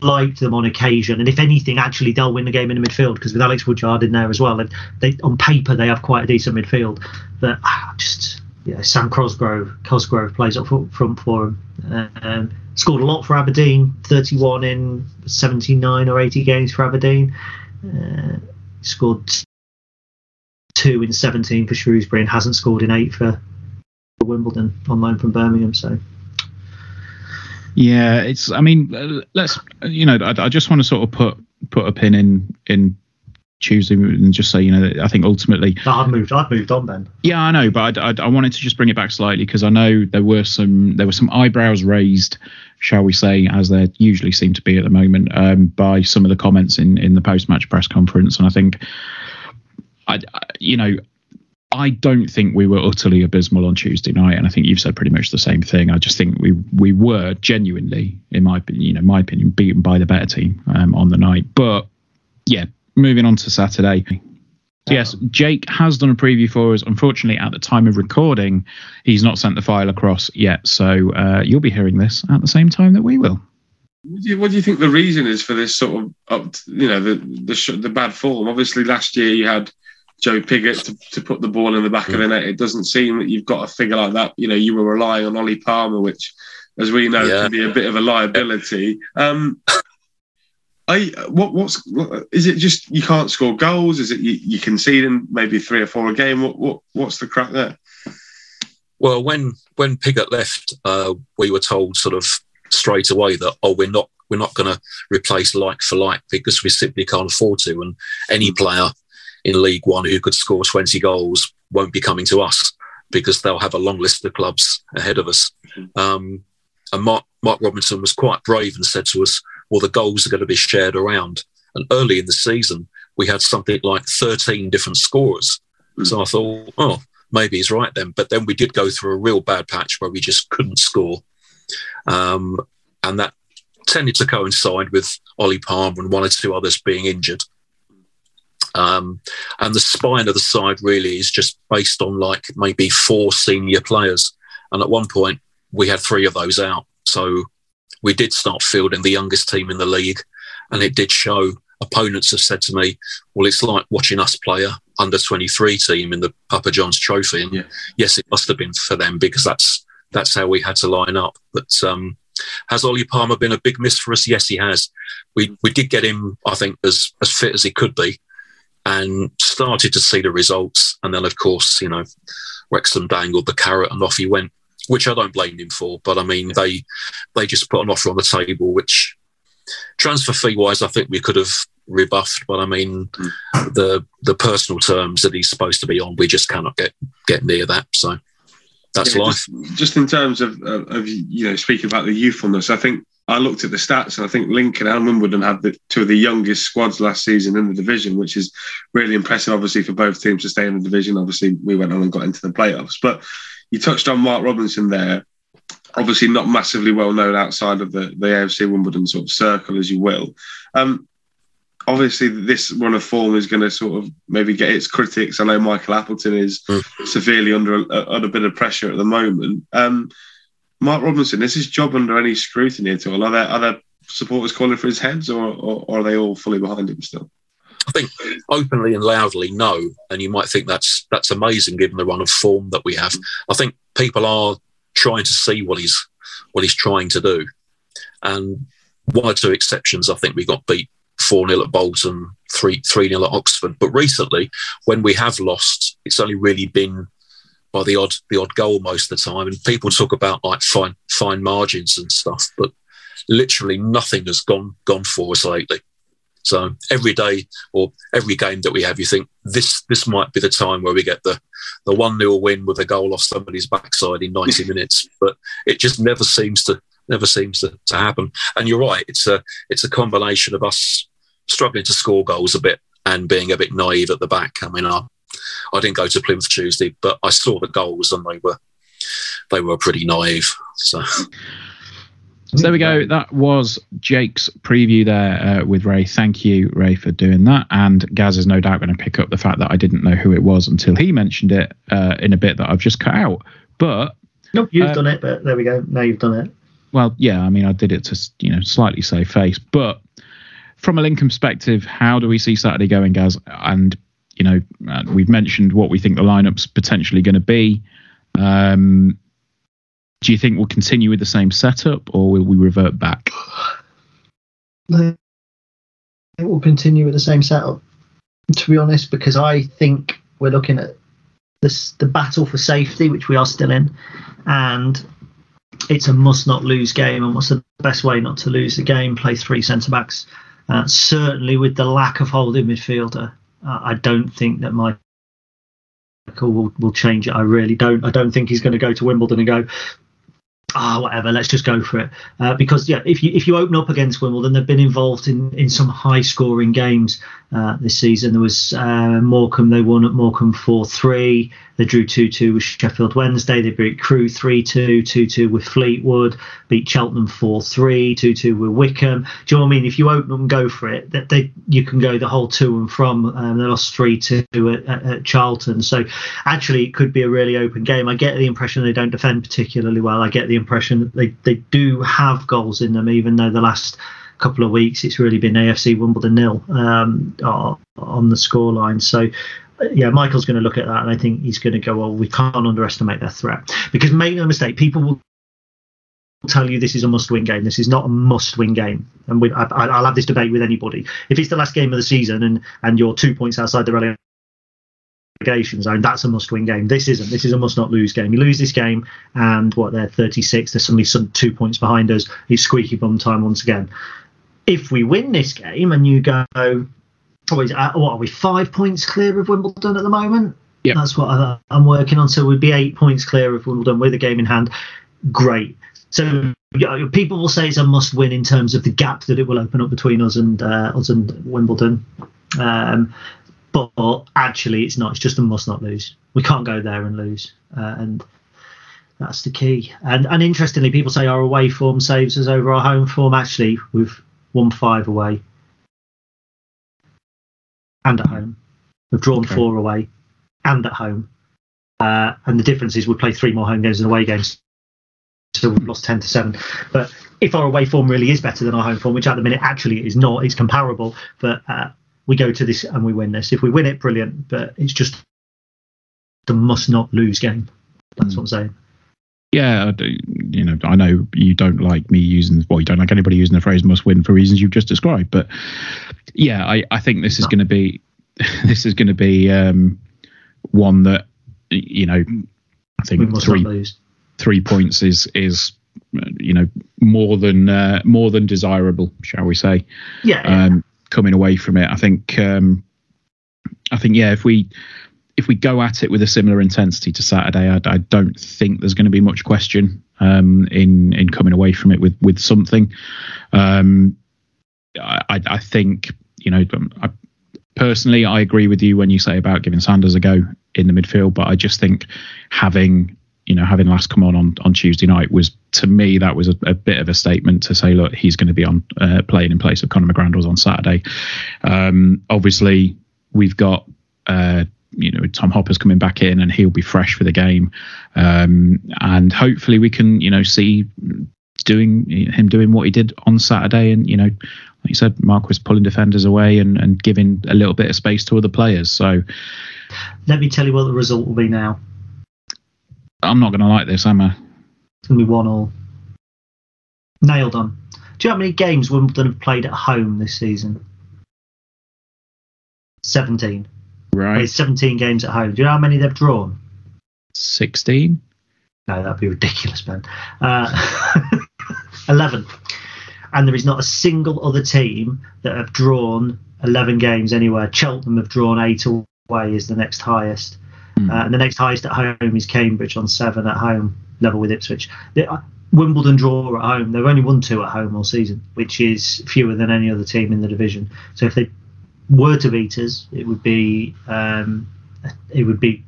liked them on occasion, and if anything, actually they'll win the game in the midfield because with Alex Woodyard in there as well, and they on paper they have quite a decent midfield. But ah, just yeah, Sam Cosgrove, Cosgrove plays up front for him. Um, scored a lot for Aberdeen, 31 in 79 or 80 games for Aberdeen. Uh, scored two in 17 for Shrewsbury and hasn't scored in eight for Wimbledon on loan from Birmingham. So. Yeah, it's. I mean, uh, let's. You know, I, I just want to sort of put put a pin in in Tuesday and just say, you know, I think ultimately. I've moved. I've moved on then. Yeah, I know, but I, I, I wanted to just bring it back slightly because I know there were some there were some eyebrows raised, shall we say, as there usually seem to be at the moment, um, by some of the comments in in the post match press conference, and I think, I, you know. I don't think we were utterly abysmal on Tuesday night, and I think you've said pretty much the same thing. I just think we we were genuinely, in my you know my opinion, beaten by the better team um, on the night. But yeah, moving on to Saturday. Yes, Jake has done a preview for us. Unfortunately, at the time of recording, he's not sent the file across yet. So uh, you'll be hearing this at the same time that we will. What do, you, what do you think the reason is for this sort of, up, you know, the the, the bad form? Obviously, last year you had Joe Pigott to, to put the ball in the back mm. of the mm. net. It doesn't seem that you've got a figure like that. You know, you were relying on Ollie Palmer, which, as we know, yeah. can be a bit of a liability. Um, I what what's what, is it? Just you can't score goals? Is it you, you conceding maybe three or four a game? What what what's the crack there? Well, when when Pigott left, uh, we were told sort of straight away that oh, we're not we're not going to replace like for like because we simply can't afford to, and any player in League One who could score twenty goals won't be coming to us because they'll have a long list of clubs ahead of us. Mm-hmm. Um, and Mark Mark Robinson was quite brave and said to us, well, the goals are going to be shared around. And early in the season, we had something like 13 different scorers. Mm. So I thought, oh, maybe he's right then. But then we did go through a real bad patch where we just couldn't score. Um, and that tended to coincide with Ollie Palmer and one or two others being injured. Um, and the spine of the side really is just based on like maybe four senior players. And at one point, we had three of those out. So we did start fielding the youngest team in the league, and it did show. Opponents have said to me, "Well, it's like watching us play a under twenty three team in the Papa John's Trophy." And yeah. yes, it must have been for them because that's that's how we had to line up. But um, has Ollie Palmer been a big miss for us? Yes, he has. We we did get him, I think, as as fit as he could be, and started to see the results. And then, of course, you know, Wrexham dangled the carrot, and off he went which I don't blame him for. But I mean, they they just put an offer on the table, which transfer fee wise, I think we could have rebuffed. But I mean, mm. the the personal terms that he's supposed to be on, we just cannot get get near that. So that's yeah, life. Just, just, in terms of, of, of you know speaking about the youthfulness, I think I looked at the stats and I think Lincoln and Wimbledon had the, two of the youngest squads last season in the division, which is really impressive, obviously, for both teams to stay in the division. Obviously, we went on and got into the playoffs. But you touched on Mark Robinson there. Obviously, not massively well known outside of the, the AFC Wimbledon sort of circle, as you will. Um, obviously, this run of form is going to sort of maybe get its critics. I know Michael Appleton is mm. severely under a, under a bit of pressure at the moment. Um, Mark Robinson, is his job under any scrutiny at all? Are there, other supporters calling for his heads, or, or, or are they all fully behind him still? I think openly and loudly, no. And you might think that's that's amazing given the run of form that we have. I think people are trying to see what he's what he's trying to do. And one or two exceptions, I think we got beat four 0 at Bolton, three three 0 at Oxford. But recently, when we have lost, it's only really been by the odd the odd goal most of the time. And people talk about like fine fine margins and stuff, but literally nothing has gone gone for us lately. So every day or every game that we have, you think this this might be the time where we get the the one 0 win with a goal off somebody's backside in ninety minutes, but it just never seems to never seems to, to happen. And you're right, it's a it's a combination of us struggling to score goals a bit and being a bit naive at the back. I mean, I, I didn't go to Plymouth Tuesday, but I saw the goals and they were they were pretty naive. So. So there we go. That was Jake's preview there uh, with Ray. Thank you, Ray, for doing that. And Gaz is no doubt going to pick up the fact that I didn't know who it was until he mentioned it uh, in a bit that I've just cut out. But nope, you've uh, done it. But there we go. Now you've done it. Well, yeah. I mean, I did it to you know slightly save face. But from a Lincoln perspective, how do we see Saturday going, Gaz? And you know, uh, we've mentioned what we think the lineup's potentially going to be. Um, do you think we'll continue with the same setup or will we revert back? It will continue with the same setup, to be honest, because I think we're looking at this the battle for safety, which we are still in, and it's a must not lose game. And what's the best way not to lose the game? Play three centre backs. Uh, certainly, with the lack of holding midfielder, I don't think that Michael will, will change it. I really don't. I don't think he's going to go to Wimbledon and go, ah, whatever, let's just go for it. Uh, because yeah, if you if you open up against Wimbledon, they've been involved in in some high scoring games uh, this season. There was uh, Morecambe, they won at Morecambe four three. They drew 2 2 with Sheffield Wednesday. They beat Crewe 3 2, 2 2 with Fleetwood, beat Cheltenham 4 3, 2 2 with Wycombe. Do you know what I mean? If you open and go for it, that they, you can go the whole to and from. Um, they lost 3 2 at, at, at, Charlton. So actually, it could be a really open game. I get the impression they don't defend particularly well. I get the impression that they, they do have goals in them, even though the last couple of weeks it's really been AFC Wimbledon nil um, on the scoreline. So yeah, Michael's going to look at that, and I think he's going to go, well, we can't underestimate their threat. Because make no mistake, people will tell you this is a must-win game. This is not a must-win game, and we, I, will have this debate with anybody. If it's the last game of the season and and you're two points outside the relegation zone, that's a must-win game. This isn't. This is a must-not-lose game. You lose this game, and what they're 36. They're suddenly some two points behind us. It's squeaky bum time once again. If we win this game and you go uh, what are we five points clear of Wimbledon at the moment? Yeah, that's what I, am working on. So we'd be eight points clear of Wimbledon with a game in hand. Great. So people will say it's a must-win in terms of the gap that it will open up between us and uh, us and Wimbledon. Um, but actually, it's not. It's just a must-not lose. We can't go there and lose, uh, and that's the key. And and interestingly, people say our away form saves us over our home form. Actually, we've won five away and at home. We've drawn okay. four away and at home. Uh, and the difference is we play three more home games than away games. So we've lost 10 to 7. But if our away form really is better than our home form, which at the minute actually it is not, it's comparable. But uh, we go to this and we win this. If we win it, brilliant. But it's just the must not lose game. That's mm. what I'm saying. Yeah, you know, I know you don't like me using, well, you don't like anybody using the phrase "must win" for reasons you've just described, but yeah, I, I think this is going to be, this is going to be um, one that, you know, I think three three points is is you know more than uh, more than desirable, shall we say? Yeah. Um, coming away from it, I think um, I think yeah, if we if we go at it with a similar intensity to Saturday, I, I don't think there's going to be much question um, in in coming away from it with with something. Um, I, I, think you know, um, I, personally, I agree with you when you say about giving Sanders a go in the midfield, but I just think having you know, having last come on on, on Tuesday night was to me that was a, a bit of a statement to say, look, he's going to be on uh, playing in place of Conor McGrandles on Saturday. Um, obviously, we've got. Uh, you know Tom Hopper's coming back in and he'll be fresh for the game, um, and hopefully we can you know see doing him doing what he did on Saturday, and you know like you said, Mark was pulling defenders away and, and giving a little bit of space to other players. So let me tell you what the result will be now. I'm not going to like this, am I? It's going to be one all. Nailed on. Do you know how many games Wimbledon have played at home this season? 17. Right. Played 17 games at home. Do you know how many they've drawn? 16? No, that'd be ridiculous, man. Uh, 11. And there is not a single other team that have drawn 11 games anywhere. Cheltenham have drawn eight away, is the next highest. Hmm. Uh, and the next highest at home is Cambridge on seven at home, level with Ipswich. The, uh, Wimbledon draw at home. They've only won two at home all season, which is fewer than any other team in the division. So if they were to beat us, it would be um, it would be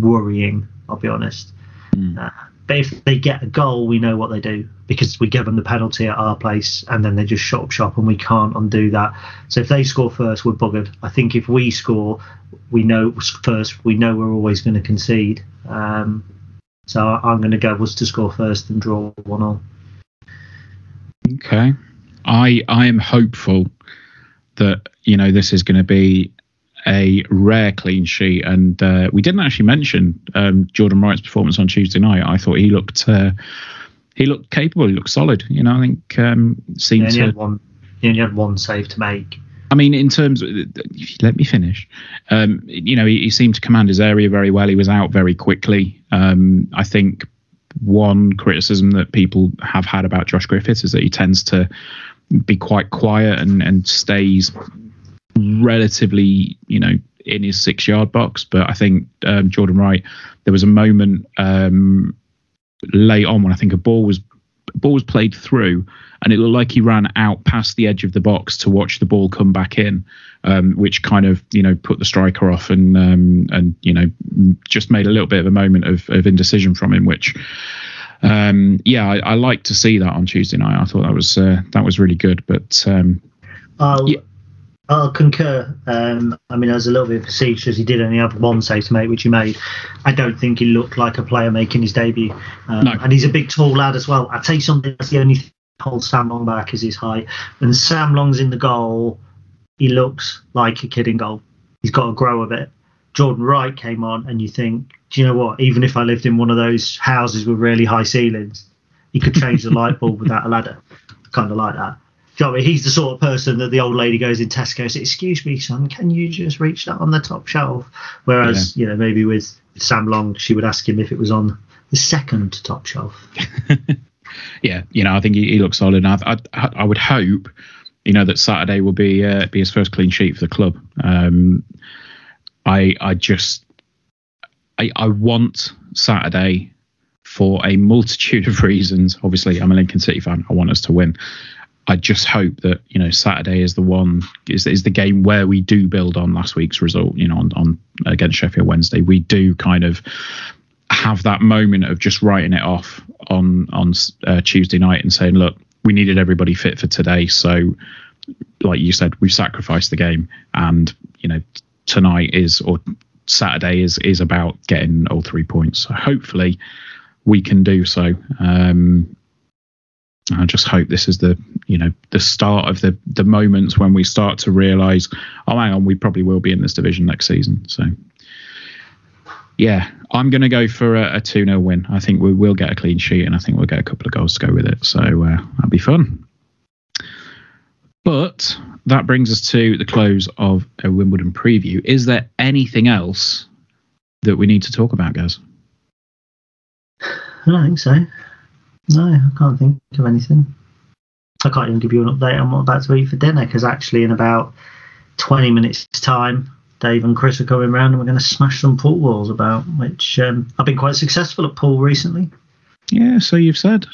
worrying. I'll be honest. Mm. Uh, but if they get a goal, we know what they do because we give them the penalty at our place, and then they just shut up shop, and we can't undo that. So if they score first, we're buggered. I think if we score, we know first. We know we're always going to concede. Um, so I'm going to go was to score first and draw one all. Okay. I I am hopeful that you know this is going to be a rare clean sheet, and uh, we didn't actually mention um, Jordan Wright's performance on Tuesday night. I thought he looked uh, he looked capable. He looked solid. You know, I think um, seemed Yeah, and he to. had one. He only had one save to make. I mean, in terms of, let me finish, um, you know, he, he seemed to command his area very well. He was out very quickly. Um, I think one criticism that people have had about Josh Griffiths is that he tends to be quite quiet and, and stays relatively, you know, in his six yard box. But I think um, Jordan Wright, there was a moment um, late on when I think a ball was ball was played through and it looked like he ran out past the edge of the box to watch the ball come back in, um, which kind of you know put the striker off and um, and you know just made a little bit of a moment of, of indecision from him, which. Um, yeah, I, I like to see that on Tuesday night. I thought that was uh, that was really good, but um, I'll, Yeah. I'll concur. Um, I mean, I was a little bit of facetious. He did only have one save to make, which he made. I don't think he looked like a player making his debut. Um, No. And he's a big, tall lad as well. I'll tell you something. That's the only thing that holds Sam Long back is his height. When Sam Long's in the goal, he looks like a kid in goal. He's got to grow a bit. Jordan Wright came on, and you think, do you know what? Even if I lived in one of those houses with really high ceilings, he could change the light bulb without a ladder. Kind of like that. Do you know what I mean? He's the sort of person that the old lady goes in Tesco and says, Excuse me, son, can you just reach that on the top shelf? Whereas, you know, maybe with Sam Long, she would ask him if it was on the second top shelf. yeah, you know, I think he, he looks solid. And I, I, I would hope, you know, that Saturday will be uh, be his first clean sheet for the club. Um, I I just I, I want Saturday for a multitude of reasons. Obviously, I'm a Lincoln City fan. I want us to win. I just hope that you know Saturday is the one is is the game where we do build on last week's result. You know, on on against Sheffield Wednesday, we do kind of have that moment of just writing it off on on uh, Tuesday night and saying, look, we needed everybody fit for today, so like you said, we've sacrificed the game, and you know tonight is or Saturday is is about getting all three points. So hopefully we can do so. Um, I just hope this is the you know the start of the the moments when we start to realise, oh hang on, we probably will be in this division next season. So yeah, I'm going to go for a, a 2 0 win. I think we will get a clean sheet and I think we'll get a couple of goals to go with it. So uh, that'll be fun. But that brings us to the close of a Wimbledon preview. Is there anything else that we need to talk about, guys? I don't think so. No, I can't think of anything. I can't even give you an update on what I'm about to eat for dinner because actually, in about 20 minutes' time, Dave and Chris are coming round and we're going to smash some pool walls about, which um, I've been quite successful at pool recently. Yeah, so you've said.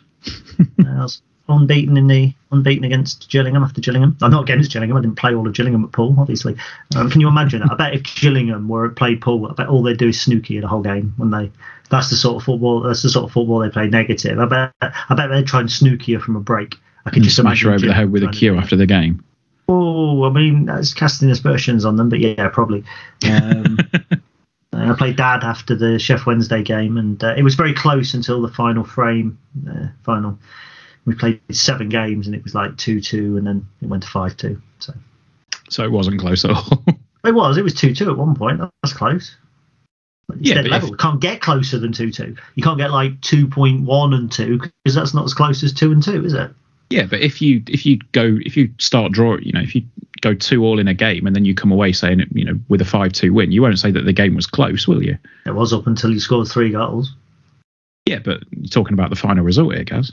I was, unbeaten in the unbeaten against Gillingham after Gillingham. I'm not against Gillingham. I didn't play all of Gillingham at pool, obviously. Um, can you imagine? I bet if Gillingham were played pool, I bet all they do is snooky the whole game when they. That's the sort of football. That's the sort of football they play negative. I bet. I bet they'd try and snooky you from a break. I can just smash her imagine over the head with a cue after the game. Oh, I mean, that's casting aspersions on them, but yeah, probably. Um, I played dad after the Sheff Wednesday game, and uh, it was very close until the final frame. Uh, final, we played seven games, and it was like two-two, and then it went to five-two. So So it wasn't close at all. it was. It was two-two at one point. That's close. It's Yeah, level. if- You can't get closer than two-two. You can't get like two point one and two because that's not as close as two and two, is it? yeah, but if you if you go if you start draw, you know, if you go two all in a game and then you come away saying you know with a five two win, you won't say that the game was close, will you? It was up until you scored three goals. Yeah, but you're talking about the final result here, guys.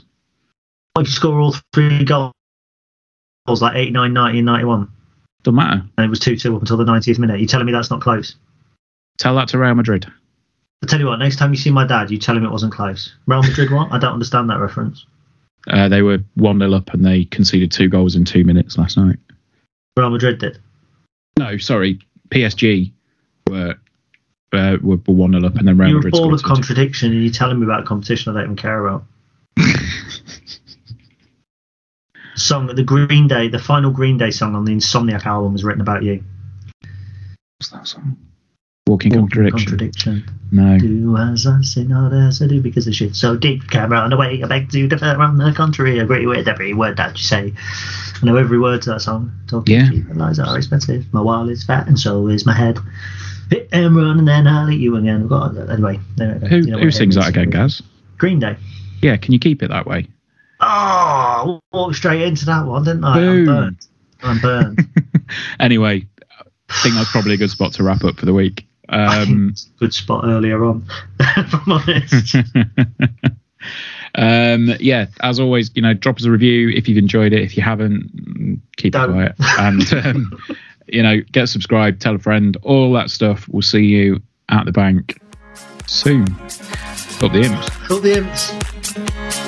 If you score all three goals, like 89, 90, and 91, Doesn't matter. and it was 2 2 up until the 90th minute, you're telling me that's not close? Tell that to Real Madrid. I tell you what, next time you see my dad, you tell him it wasn't close. Real Madrid what? I don't understand that reference. Uh, they were one 0 up and they conceded two goals in two minutes last night. Real Madrid did. No, sorry, PSG were uh, were one 0 up and then Real You're a Madrid ball scored of contradiction, and you're telling me about a competition I don't even care about. song, the Green Day, the final Green Day song on the Insomniac album was written about you. What's that song? Walking, Walking contradiction. contradiction. No. Do as I say, not as I do, because the shit's so deep. Camera on the way, I beg to differ on the contrary. Agree with every word that you say. I know every word to that song. Talking Yeah. cheap and lies are expensive. My wallet's fat, and so is my head. Hit and run, and then I'll eat you again. Got- Anyway, there. Who, You know who sings that again, Gaz? Green Day. Yeah, can you keep it that way? Oh, walked straight into that one, didn't I? I'm Boom. burned. I'm burned. Anyway, I think that's probably a good spot to wrap up for the week. Um, Good spot earlier on, if I'm honest. um, yeah, as always, you know, drop us a review if you've enjoyed it. If you haven't, keep Don't. it quiet. And, um, you know, get subscribed, tell a friend, all that stuff. We'll see you at the bank soon. Up the imps. Cut the imps.